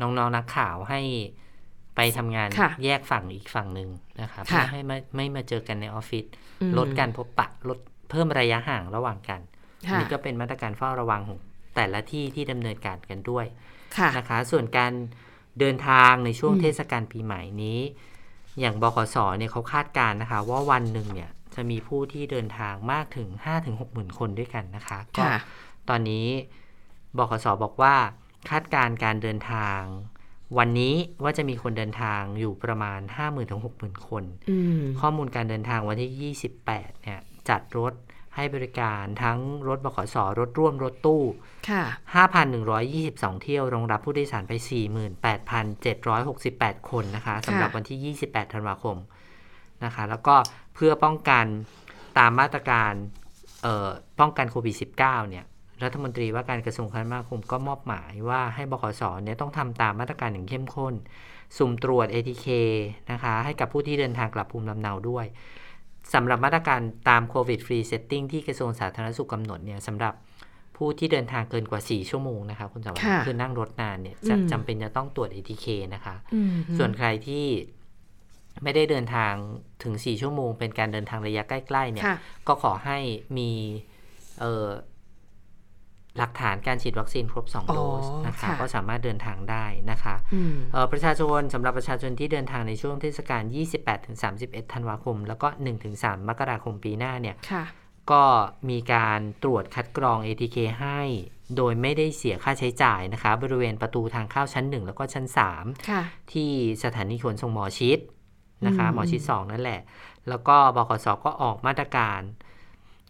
Speaker 2: น้องๆนักข่าวให้ไปทำงาน
Speaker 3: ค่ะ
Speaker 2: แยกฝั่งอีกฝั่งหนึ่งนะคะ
Speaker 3: ค่ะ
Speaker 2: เพื่อให้ไม่ไม่มาเจอกันในออฟฟิศ
Speaker 3: อืม
Speaker 2: ลดการพบปะลดเพิ่มระยะห่างระหว่างกันอัน
Speaker 3: ค่ะ
Speaker 2: นี่ก็เป็นมาตรการเฝ้าระวังของแต่ละที่ที่ดำเนินการกันด้วย
Speaker 3: ค่ะ
Speaker 2: นะคะ ส่วนการ เดินทางในช่วง
Speaker 3: อืม
Speaker 2: เทศกาลปีใหม่นี้ อย่างบขสเนี่ยเขาคาดการณ์นะคะ ว่าวันหนึ่งเนี่ยจะมีผู้ที่เดินทางมากถึง 5-6หมื่นคนด้วยกันนะคะก็
Speaker 3: ค่ะ
Speaker 2: ตอนนี้บขสบอกว่าคาดการณ์การเดินทาง วันนี้ว่าจะมีคนเดินทางอยู่ประมาณ 50,000ถึง60,000 คน
Speaker 3: อืม
Speaker 2: ข้อมูลการเดินทางวันที่ 28เนี่ยจัดรถ ให้บริการทั้งรถบขสรถร่วมรถตู้
Speaker 3: ค่ะ
Speaker 2: 5,122 เที่ยว รองรับผู้โดยสารไป 48,768 คนนะคะสำหรับวันที่ 28 ธันวาคมนะคะ แล้วก็เพื่อป้องกันตามมาตรการเอ่อป้องกันโควิด -19 เนี่ย รัฐมนตรีว่าการกระทรวงคมนาคมก็มอบหมายว่าให้บขสเนี่ยต้องทำตามมาตรการอย่างเข้มข้น สุ่มตรวจ ATK นะคะ ให้กับผู้ที่เดินทางกลับภูมิลำเนาด้วย สำหรับมาตรการตาม COVID Free Setting ที่กระทรวงสาธารณสุขกำหนดเนี่ยสำหรับผู้ที่เดินทางเกินกว่า 4 ชั่วโมงนะคะคุณสาวรร
Speaker 3: ค์ค่ะ
Speaker 2: คือนั่งรถนานเนี่ยจะ
Speaker 3: อืม
Speaker 2: จำเป็นจะต้องตรวจ ATK นะคะ
Speaker 3: อืม
Speaker 2: ส่วนใครที่ไม่ได้เดินทางถึง 4 ชั่วโมง เป็นการเดินทางระยะใกล้ ๆ เนี่ย
Speaker 3: ค่ะ
Speaker 2: ก็ขอให้มีเอ่อ หลักฐานการฉีดวัคซีนครบ 2 โดส
Speaker 3: อ๋อ
Speaker 2: นะคะ
Speaker 3: ค่ะ
Speaker 2: ก็สามารถเดินทางได้นะคะ
Speaker 3: อืม
Speaker 2: เอ่อประชาชนสำหรับประชาชนที่เดินทางในช่วงเทศกาล 28-31 ธันวาคม แล้วก็ 1-3 มกราคมปีหน้าเนี่ย
Speaker 3: ค่ะ
Speaker 2: ก็มีการตรวจคัดกรอง ATK ให้ โดยไม่ได้เสียค่าใช้จ่ายนะคะ บริเวณประตูทางเข้าชั้น 1 แล้วก็ชั้น3
Speaker 3: ค่ะ
Speaker 2: ที่สถานีขนส่งหมอชิดนะคะ
Speaker 3: อืม
Speaker 2: หมอชิด 2 นั่นแหละ แล้วก็บขสก็ออกมาตรการ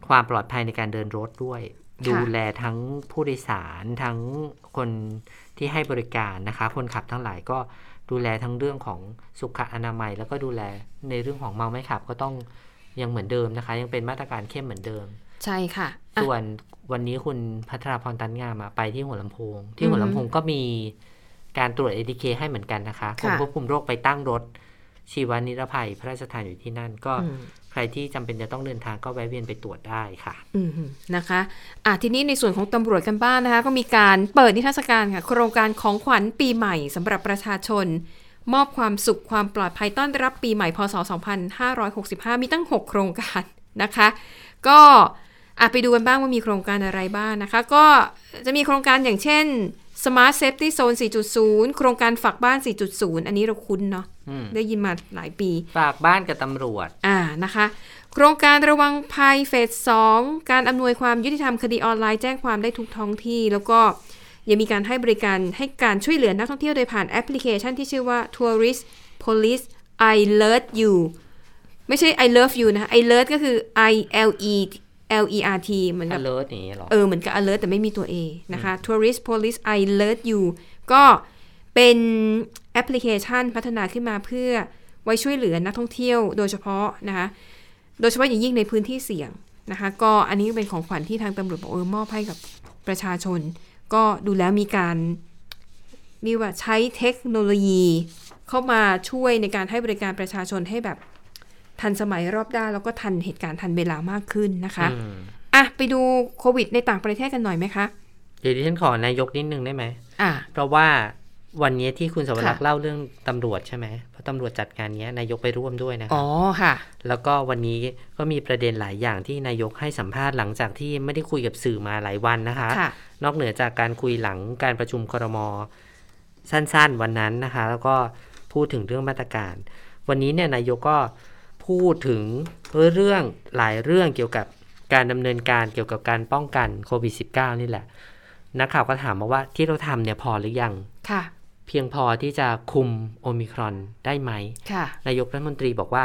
Speaker 2: ความปลอดภัยในการเดินรถด้วย ดูแลทั้งผู้โดยสารทั้งคนที่ให้บริการนะคะคนขับทั้งหลายก็ดูแลทั้งเรื่องของสุขอนามัย แล้วก็ดูแลในเรื่องของเมาไม่ขับก็ต้องยังเหมือนเดิมนะคะ ยังเป็นมาตรการเข้มเหมือนเดิม
Speaker 3: ใช่ค่ะอะ
Speaker 2: ส่วนวันนี้คุณพัทราพรตันงามอะไปที่หัวลำโพง ที่
Speaker 3: อือฮึ
Speaker 2: หัวลำโพงก็มีการตรวจ ATK ให้เหมือนกันนะคะกรม
Speaker 3: ค่ะ
Speaker 2: ควบคุมโรคไปตั้งรถ ชีวานิรภัย พระราชทานอยู่ที่นั่นก็
Speaker 3: อืม
Speaker 2: ใครที่จำเป็นจะต้องเดินทางก็แวะเวียนไปตรวจได้ค่ะ
Speaker 3: อืมนะคะอะทีนี้ในส่วนของตำรวจกันบ้างนะคะ ก็มีการเปิดนิทรรศการค่ะ โครงการของขวัญปีใหม่สำหรับประชาชน มอบความสุขความปลอดภัยต้อนรับปีใหม่พศ 2565 มีตั้ง 6 โครงการนะคะ ก็อะไปดูกันบ้างว่ามีโครงการอะไรบ้างนะคะ ก็จะมีโครงการอย่างเช่น Smart Safety Zone 4.0 โครงการฝากบ้าน 4.0 อันนี้เราคุ้นเนาะ
Speaker 2: อืม
Speaker 3: ได้ยินมาหลายปี
Speaker 2: ฝากบ้านกับตำรวจ
Speaker 3: อ่านะคะ โครงการระวังภัยเฟส 2 การอำนวยความยุติธรรมคดีออนไลน์แจ้งความได้ทุกท้องที่ แล้วก็ยังมีการให้บริการให้การช่วยเหลือนักท่องเที่ยวโดยผ่านแอปพลิเคชันที่ชื่อว่า Tourist Police I Alert You ไม่ใช่ I love you นะคะ I alert ก็คือ I L E L E R T เหมือนกับ
Speaker 2: alert อย่างนี้เหรอ
Speaker 3: เออ เหมือนกับ alert แต่ไม่มีตัว A นะคะ tourist police I alert you ก็เป็นแอปพลิเคชันพัฒนาขึ้นมาเพื่อไว้ช่วยเหลือนักท่องเที่ยวโดยเฉพาะนะคะ โดยเฉพาะอย่างยิ่งในพื้นที่เสี่ยงนะคะ ก็อันนี้เป็นของขวัญที่ทางตำรวจบอกเออมอบให้กับประชาชน ก็ดูแล้วมีการมีว่าใช้เทคโนโลยี เข้ามาช่วยในการให้บริการประชาชนให้แบบ ทันสมัยรอบด้านแล้วก็ทันเหตุการณ์ทันเวลามากขึ้นนะคะ
Speaker 2: อืม
Speaker 3: อะไปดูโควิดในต่างประเทศกันหน่อยไหมคะ
Speaker 2: เดี๋ยวดิฉันขอนายกนิดนึงได้ไหม
Speaker 3: อะ
Speaker 2: เพราะว่าวันนี้ที่คุณสวรักษ์
Speaker 3: ค่ะ
Speaker 2: เล่าเรื่องตำรวจใช่ไหมเพราะตำรวจจัดงานเนี้ยนายกไปร่วมด้วยนะค
Speaker 3: อ๋
Speaker 2: รั
Speaker 3: อบค่ะ
Speaker 2: แล้วก็วันนี้ก็มีประเด็นหลายอย่างที่นายกให้สัมภาษณ์หลังจากที่ไม่ได้คุยกับสื่อมาหลายวันนะคะ
Speaker 3: ค่ะ
Speaker 2: นอกเหนือจากการคุยหลังการประชุมครมสั้นๆวันนั้นนะคะ แล้วก็พูดถึงเรื่องมาตรการ วันนี้เนี่ยนายกก็ พูดถึงเรื่องหลายเรื่องเกี่ยวกับการดำเนินการเกี่ยวกับการป้องกันโควิด -19 นี่แหละ นักข่าวก็ถามมาว่าที่เราทำเนี่ยพอหรือยัง
Speaker 3: ค่ะ
Speaker 2: เพียงพอที่จะคุมโอมิครอนได้ไหม
Speaker 3: ค่ะ
Speaker 2: นายกรัฐมนตรีบอกว่า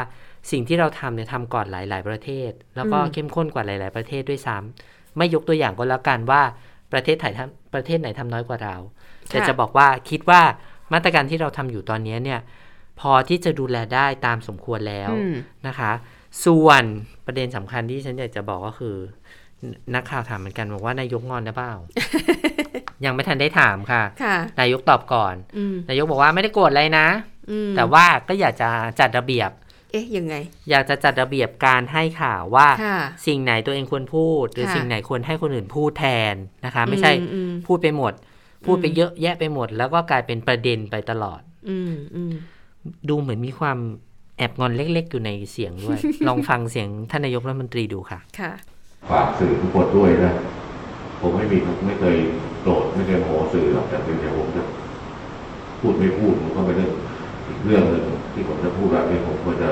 Speaker 2: สิ่งที่เราทำเนี่ยทำก่อนหลาย ๆ ประเทศ แล้วก็
Speaker 3: อืม
Speaker 2: เข้มข้นกว่าหลาย ๆ ประเทศด้วยซ้ำไม่ยกตัวอย่างก็แล้วกันว่าประเทศไหนทำประเทศไหนทำน้อยกว่าเรา แต่จะบอกว่าคิดว่ามาตรการที่เราทำอยู่ตอนนี้เนี่ย พอที่จะดูแลได้ตามสมควรแล้ว
Speaker 3: อืม
Speaker 2: นะคะ ส่วนประเด็นสำคัญที่ฉันอยากจะบอกก็คือ นักข่าวถามเหมือนกันบอกว่านายกงอนหรือเปล่ายังไม่ทันได้ถามค่ะ
Speaker 3: ค่ะ
Speaker 2: นายกตอบก่อน
Speaker 3: อืม
Speaker 2: นายกบอกว่าไม่ได้โกรธอะไรนะ
Speaker 3: อืม
Speaker 2: แต่ว่าก็อยากจะจัดระเบียบ
Speaker 3: เอ๊ะยังไง
Speaker 2: อยากจะจัดระเบียบการให้ข่าวว่า
Speaker 3: ค่ะ
Speaker 2: สิ่งไหนตัวเองควรพูด หรือ
Speaker 3: ค่ะ
Speaker 2: สิ่งไหนควรให้คนอื่นพูดแทนนะคะ ไม่ใช่
Speaker 3: อือืม
Speaker 2: พูดไปหมด พูดไป
Speaker 3: อืม
Speaker 2: เยอะแยะไปหมด แล้วก็กลายเป็นประเด็นไปตลอด
Speaker 3: อืมอืม
Speaker 2: ดูเหมือนมีความแอบงอนเล็ก ๆ อยู่ในเสียงด้วย ลองฟังเสียงท่านนายกรัฐมนตรีดูค่ะ
Speaker 3: ค่ะ
Speaker 6: ฝากสื่อทุกคนด้วยนะ ผมไม่มีไม่เคยโกรธไม่เคยโมโหสื่อหรอกแต่เป็นแต่ผมจะพูดไม่พูดมันก็เป็นเรื่องอีกเรื่องหนึ่งที่ผมจะพูดแบบนี้ผมควรจะ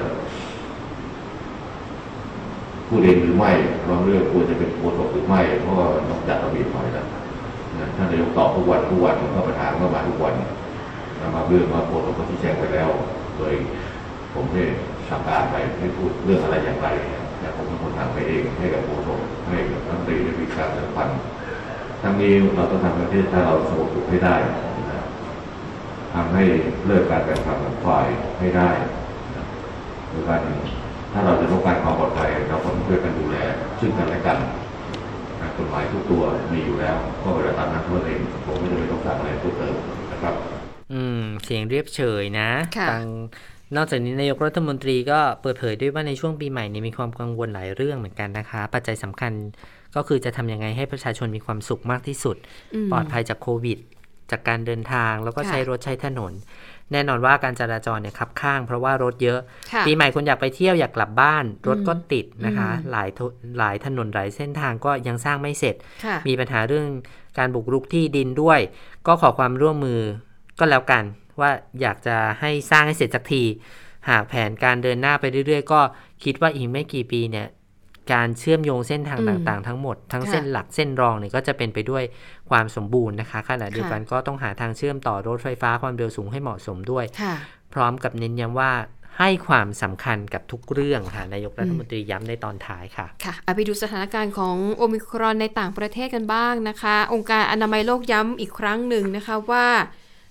Speaker 6: พูดเองหรือไม่บางเรื่องควรจะเป็นโฆษกหรือไม่เพราะว่ามันต้องจัดระเบียบหน่อยนะนะท่านนายกตอบทุกวันทุกวันผมก็ประธานก็มาทุกวัน นะบาเรื่องว่าโฆษกก็ชี้แจ้งไปแล้ว โดยผมได้สั่งการไปให้พูดเรื่องอะไรอย่างไรแต่ผมเป็นคนทำไปเองให้กับโฆษกให้กับรัฐมนตรีได้มีการสัมพันธ์ทั้งนี้เราต้องทำประเทศถ้าเราสงบสุขให้ได้นะทำให้เลิกการแบ่งฝักแบ่งฝ่ายให้ได้นะโดยการถ้าเราจะต้องการความปลอดภัยเราต้องช่วยกันดูแล ซึ่งกันและกันกฎหมายทุกตัวมีอยู่แล้ว ก็เวลาตามนั้นเท่านั้นเองผมไม่จำเป็นต้องสั่งอะไรเพิ่มเติมนะครับ
Speaker 2: อืม เสียงเรียบเฉยนะ
Speaker 3: ค่ะ
Speaker 2: ฟังนอกจากนี้นายกรัฐมนตรีก็เปิดเผยด้วยว่าในช่วงปีใหม่นี้มีความกังวลหลายเรื่องเหมือนกันนะคะ ปัจจัยสำคัญก็คือจะทำยังไงให้ประชาชนมีความสุขมากที่สุด
Speaker 3: ม
Speaker 2: ปลอดภัยจากโควิด จากการเดินทางแล้วก็
Speaker 3: ค่ะ
Speaker 2: ใช้รถใช้ถนน แน่นอนว่าการจราจรเนี่ยคับข้างเพราะว่ารถเยอะ
Speaker 3: ค่ะ
Speaker 2: ปีใหม่คนอยากไปเที่ยวอยากกลับบ้าน รถก็ติดนะคะ
Speaker 3: อืม
Speaker 2: หลายทหลายถนนหลายเส้นทางก็ยังสร้างไม่เสร็จ
Speaker 3: ค่ะ
Speaker 2: มีปัญหาเรื่องการบุกรุกที่ดินด้วย ก็ขอความร่วมมือ ก็แล้วกันว่าอยากจะให้สร้างให้เสร็จสักที หากแผนการเดินหน้าไปเรื่อยๆ ก็คิดว่าอีกไม่กี่ปีเนี่ยการเชื่อมโยงเส้นทาง
Speaker 3: อืม
Speaker 2: ต่างๆ ทั้งหมด ทั้ง
Speaker 3: ค่ะ
Speaker 2: เส้นหลักเส้นรองเนี่ยก็จะเป็นไปด้วยความสมบูรณ์นะคะขณะเดียวกันก็ต้องหาทางเชื่อมต่อรถไฟฟ้าความเร็วสูงให้เหมาะสมด้วย
Speaker 3: ค่ะ
Speaker 2: พร้อมกับเน้นย้ำว่าให้ความสำคัญกับทุกเรื่องค่ะนายกรัฐมนตรีย้ำในตอนท้ายค่ะ
Speaker 3: ค่ะเอาไปดูสถานการณ์ของโอมิครอนในต่างประเทศกันบ้างนะคะ องค์การอนามัยโลกย้ำอีกครั้งหนึ่งนะคะว่า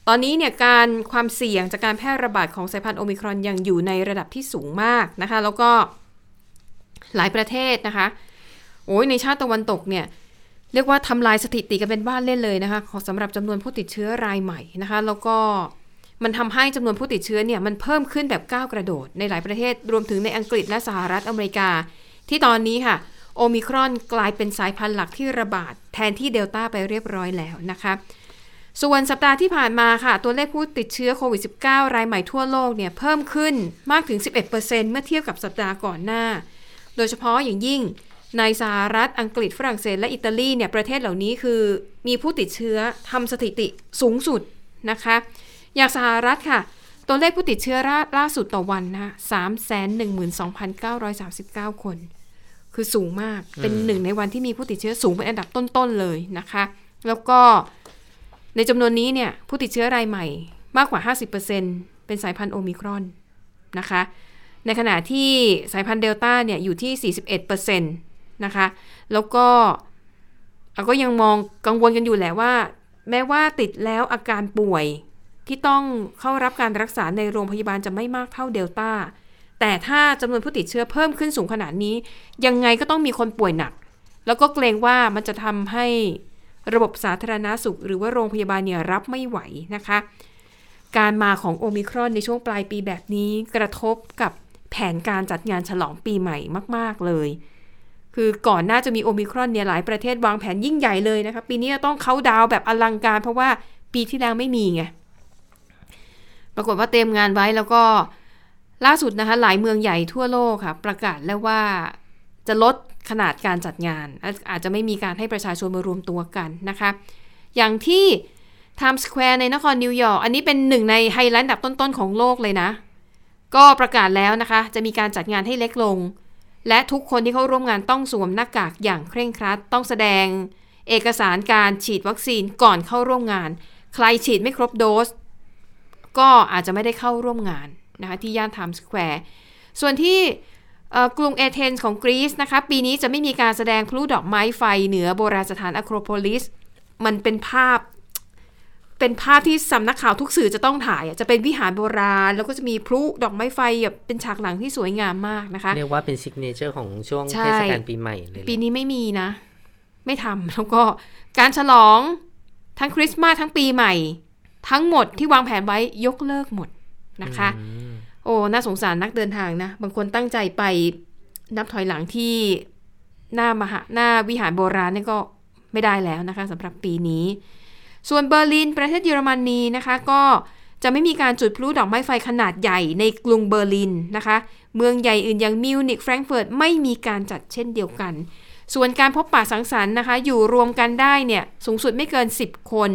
Speaker 3: ตอนนี้เนี่ยการความเสี่ยงจากการแพร่ระบาดของสายพันธุ์โอมิครอนยังอยู่ในระดับที่สูงมากนะคะ แล้วก็หลายประเทศนะคะ โอ้ยในชาติตะวันตกเนี่ยเรียกว่าทำลายสถิติกันเป็นบ้านเล่นเลยนะคะสำหรับจำนวนผู้ติดเชื้อรายใหม่นะคะ แล้วก็มันทำให้จำนวนผู้ติดเชื้อเนี่ยมันเพิ่มขึ้นแบบก้าวกระโดด ในหลายประเทศรวมถึงในอังกฤษและสหรัฐอเมริกา ที่ตอนนี้ค่ะโอมิครอนกลายเป็นสายพันธุ์หลักที่ระบาดแทนที่เดลต้าไปเรียบร้อยแล้วนะคะ ส่วนสัปดาห์ที่ผ่านมาค่ะ ตัวเลขผู้ติดเชื้อโควิด -19 รายใหม่ทั่วโลกเนี่ยเพิ่มขึ้นมากถึง 11%เมื่อเทียบกับสัปดาห์ก่อนหน้า โดยเฉพาะอย่างยิ่งในสหรัฐอังกฤษฝรั่งเศสและอิตาลีเนี่ยประเทศเหล่านี้คือ มีผู้ติดเชื้อทำสถิติสูงสุดนะคะ อย่างสหรัฐค่ะ ตัวเลขผู้ติดเชื้อล่าลาสุดต่อวันนะคะ312,939คน คือสูงมากเป็นหนึ่งในวันที่มีผู้ติดเชื้อสูงเป็นอันดับต้นๆเลยนะคะ แล้วก็ ในจำนวนนี้เนี่ยผู้ติดเชื้อรายใหม่มากกว่า 50%เป็นสายพันธุ์โอมิครอนนะคะ ในขณะที่สายพันธุ์เดลต้าเนี่ยอยู่ที่ 41%นะคะ แล้วก็เราก็ยังมองกังวลกันอยู่แหละว่า แม้ว่าติดแล้วอาการป่วยที่ต้องเข้ารับการรักษาในโรงพยาบาลจะไม่มากเท่าเดลต้า แต่ถ้าจำนวนผู้ติดเชื้อเพิ่มขึ้นสูงขนาดนี้ ยังไงก็ต้องมีคนป่วยหนัก แล้วก็เกรงว่ามันจะทำให้ ระบบสาธารณาสุข หรือว่าโรงพยาบาลเนี่ยรับไม่ไหวนะคะ การมาของโอมิครอนในช่วงปลายปีแบบนี้กระทบกับแผนการจัดงานฉลองปีใหม่มาก ๆ เลย คือก่อนหน้าจะมีโอมิครอนเนี่ยหลายประเทศวางแผนยิ่งใหญ่เลยนะคะ ปีนี้ต้องเขาดาวแบบอลังการ เพราะว่าปีที่แล้วไม่มีไง ปรากฏว่าเตรียมงานไว้แล้วก็ล่าสุดนะคะหลายเมืองใหญ่ทั่วโลกค่ะ ประกาศแล้วว่าจะลด ขนาดการจัดงาน อาจจะไม่มีการให้ประชาชนมารวมตัวกันนะคะ อย่างที่ Times Square ในนครนิวยอร์กอันนี้เป็นหนึ่งในไฮไลท์อันดับต้นๆของโลกเลยนะ ก็ประกาศแล้วนะคะ จะมีการจัดงานให้เล็กลง และทุกคนที่เข้าร่วมงานต้องสวมหน้ากากอย่างเคร่งครัด ต้องแสดงเอกสารการฉีดวัคซีนก่อนเข้าร่วมงาน ใครฉีดไม่ครบโดส ก็อาจจะไม่ได้เข้าร่วมงานนะคะที่ย่านไทม์สแควร์ส่วนที่ กรุงเอเธนส์ของกรีซนะคะ ปีนี้จะไม่มีการแสดงพลุดอกไม้ไฟเหนือโบราณสถานอะโครโพลิส มันเป็นภาพ เป็นภาพที่สำนักข่าวทุกสื่อจะต้องถ่ายอะจะเป็นวิหารโบราณ แล้วก็จะมีพลุดอกไม้ไฟแบบเป็นฉากหลังที่สวยงามมากนะคะ
Speaker 2: เรียกว่าเป็น signature ของช่วง
Speaker 3: ใช่
Speaker 2: เทศกาลปีใหม่เลยแหละ
Speaker 3: ปีนี้ไม่มีนะ ไม่ทำแล้วก็การฉลองทั้งคริสต์มาสทั้งปีใหม่ ทั้งหมดที่วางแผนไว้ยกเลิกหมดนะคะ
Speaker 2: อืม
Speaker 3: โอ้ น่าสงสารนักเดินทางนะ บางคนตั้งใจไปนับถอยหลังที่หน้ามหาหน้าวิหารโบราณนี่ก็ไม่ได้แล้วนะคะสำหรับปีนี้ ส่วนเบอร์ลินประเทศเยอรมนีนะคะก็จะไม่มีการจุดพลุดอกไม้ไฟขนาดใหญ่ในกรุงเบอร์ลินนะคะ เมืองใหญ่อื่นอย่างมิวนิกแฟรงก์เฟิร์ตไม่มีการจัดเช่นเดียวกัน ส่วนการพบปะสังสรรค์นะคะ อยู่รวมกันได้เนี่ยสูงสุดไม่เกิน 10 คน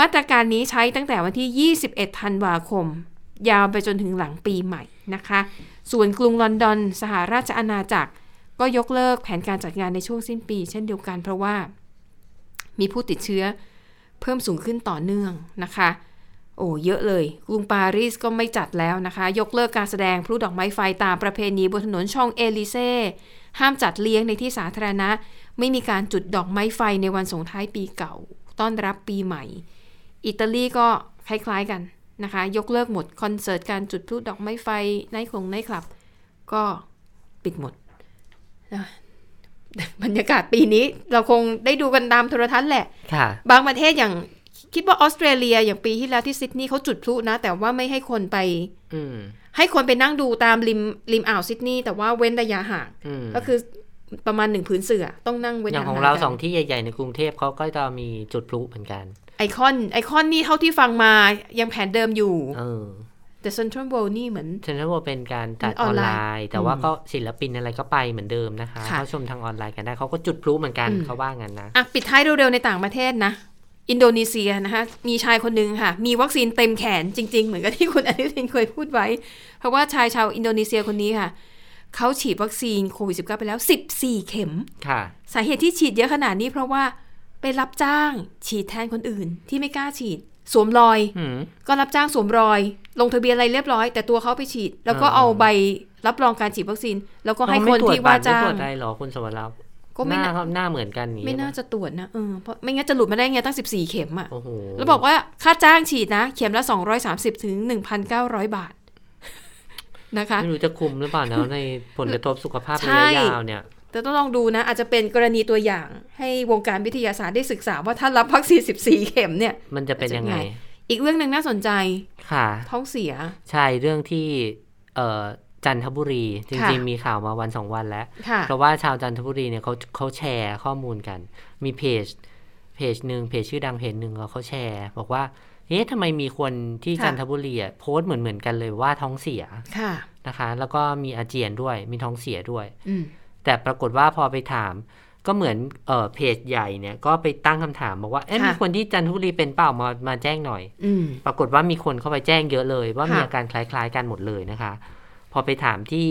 Speaker 3: มาตรการนี้ใช้ตั้งแต่วันที่ 21 ธันวาคม ยาวไปจนถึงหลังปีใหม่นะคะ ส่วนกรุงลอนดอน สหราชอาณาจักร ก็ยกเลิกแผนการจัดงานในช่วงสิ้นปี เช่นเดียวกันเพราะว่า มีผู้ติดเชื้อเพิ่มสูงขึ้นต่อเนื่องนะคะ โอ้เยอะเลย กรุงปารีสก็ไม่จัดแล้วนะคะ ยกเลิกการแสดงพลุดอกไม้ไฟตามประเพณีบนถนนช่องเอลิเซ่ห้ามจัดเลี้ยงในที่สาธารณะ ไม่มีการจุดดอกไม้ไฟในวันส่งท้ายปีเก่า ต้อนรับปีใหม่ อิตาลีก็คล้ายๆกัน นะคะ ยกเลิกหมดคอนเสิร์ตการจุดพลุดอกไม้ไฟในคงในคลับ ก็ปิดหมดนะบรรยากาศปีนี้เราคงได้ดูกันตามโทรทัศน์แหละ
Speaker 2: ค่ะ
Speaker 3: บางประเทศอย่างคิดว่าออสเตรเลียอย่างปีที่แล้วที่ซิดนีย์เขาจุดพลุนะ แต่ว่าไม่ให้คนไป
Speaker 2: อืม
Speaker 3: ให้คนไปนั่งดูตามริมริมอ่าวซิดนีย์แต่ว่าเว้นระยะห่าง
Speaker 2: อืม
Speaker 3: ก็คือประมาณหนึ่งผืนเสือต้องนั่งเว้น
Speaker 2: อย่างของเราห่าง
Speaker 3: ๆกัน
Speaker 2: สองที่ใหญ่ ๆ ในกรุงเทพเขาก็จะมีจุดพลุเหมือนกัน
Speaker 3: ไอคอนไอคอนนี่เท่าที่ฟังมายังแผนเดิมอยู่
Speaker 2: เออ
Speaker 3: แต่เซ็นทรัลเวิลด์นี่เหมือน
Speaker 2: เซ็นทรัลเวิลด์เป็นการจัด
Speaker 3: อ
Speaker 2: อน
Speaker 3: ไลน์
Speaker 2: น์ แต่ว่าก็ศิลปินอะไรก็ไปเหมือนเดิมนะคะ
Speaker 3: ค่ะ
Speaker 2: เขาชมทางออนไลน์กันได้เขาก็จุดพลุเหมือนกัน
Speaker 3: อืม
Speaker 2: เขาว่างั้นนะ
Speaker 3: อะปิดท้ายเร็วๆในต่างประเทศนะอินโดนีเซียนะคะมีชายคนหนึ่งค่ะ มีวัคซีนเต็มแขนจริง ๆ เหมือนกับที่คุณอนุทินเคยพูดไว้ เพราะว่าชายชาวอินโดนีเซียคนนี้ค่ะเขาฉีดวัคซีนโควิด -19 ไปแล้ว 14 เข็ม
Speaker 2: ค่ะ
Speaker 3: สาเหตุที่ฉีดเยอะขนาดนี้เพราะว่า ไปรับจ้างฉีดแทนคนอื่น ที่ไม่กล้าฉีด สวมรอย
Speaker 2: อืม
Speaker 3: ก็รับจ้างสวมรอย ลงทะเบียนอะไรเรียบร้อย แต่ตัวเขาไปฉีด แล้วก็
Speaker 2: อ่า
Speaker 3: เอาใบรับรองการฉีดวัคซีน แล้วก็ให้
Speaker 2: เข
Speaker 3: คน
Speaker 2: ไม่ตรวจ
Speaker 3: ที่ว่า
Speaker 2: บัตรไม่
Speaker 3: จ้า
Speaker 2: ตรว
Speaker 3: ง
Speaker 2: จได้หรอคุณสวรักษ์
Speaker 3: ก็ไม่
Speaker 2: ห
Speaker 3: น่า
Speaker 2: น้าเขาหน้าเหมือนกันอย่าง
Speaker 3: ไม่
Speaker 2: นี้
Speaker 3: น่าจะตรวจนะเออเพราะไม่งั้นจะหลุดมาได้ไงตั้ง 14 เข็มอะ
Speaker 2: โอ้โห
Speaker 3: แล้วบอกว่าค่าจ้างฉีดนะ เข็มละ 230 ถึง 1,900 บาทนะคะ
Speaker 2: ไม่รู้จะคุมหรือเปล่านะในผลกระทบสุขภาพ
Speaker 3: ใช่
Speaker 2: ระยะยาวเนี่ย
Speaker 3: แต่ต้องลองดูนะ อาจจะเป็นกรณีตัวอย่าง ให้วงการวิทยาศาสตร์ได้ศึกษาว่าถ้ารับวัคซีน14 เข็มเนี่ย
Speaker 2: มันจะเป็นยังไง
Speaker 3: อีกเรื่องหนึ่งน่าสนใจ
Speaker 2: ค่ะ
Speaker 3: ท้องเสีย
Speaker 2: ใช่เรื่องที่เอ่อจันทบุรีจ
Speaker 3: ค่ะ
Speaker 2: ริงๆ มีข่าวมาวันสองวันแล้ว
Speaker 3: ค่ะ
Speaker 2: เพราะว่าชาวจันทบุรีเนี่ยเขาเขาแชร์ข้อมูลกัน มีเพจเพเพจหนึ่งเพจชื่อดังเพจหนึ่งเขาแชร์ บอกว่าเอ๊ะทำไมมีคนที่
Speaker 3: ค่ะ
Speaker 2: จันทบุรีอะโพสต์เหมือนเหมือนๆกันเลยว่าท้องเสีย
Speaker 3: ค่ะ
Speaker 2: นะคะ แล้วก็มีอาเจียนด้วยมีท้องเสียด้วย
Speaker 3: อืม
Speaker 2: แต่ปรากฏว่าพอไปถาม ก็เหมือนเออเพจใหญ่เนี่ย ก็ไปตั้งคำถามบอกว่าเอ๊ะ
Speaker 3: ค่ะ
Speaker 2: มีคนที่จันทบุรีเป็นเปล่ามามาแจ้งหน่อย
Speaker 3: อืม
Speaker 2: ปรากฏว่ามีคนเข้าไปแจ้งเยอะเลย ว่า
Speaker 3: ค่ะ
Speaker 2: มีอาการคล้าย ๆ กันหมดเลยนะคะ พอไปถามที่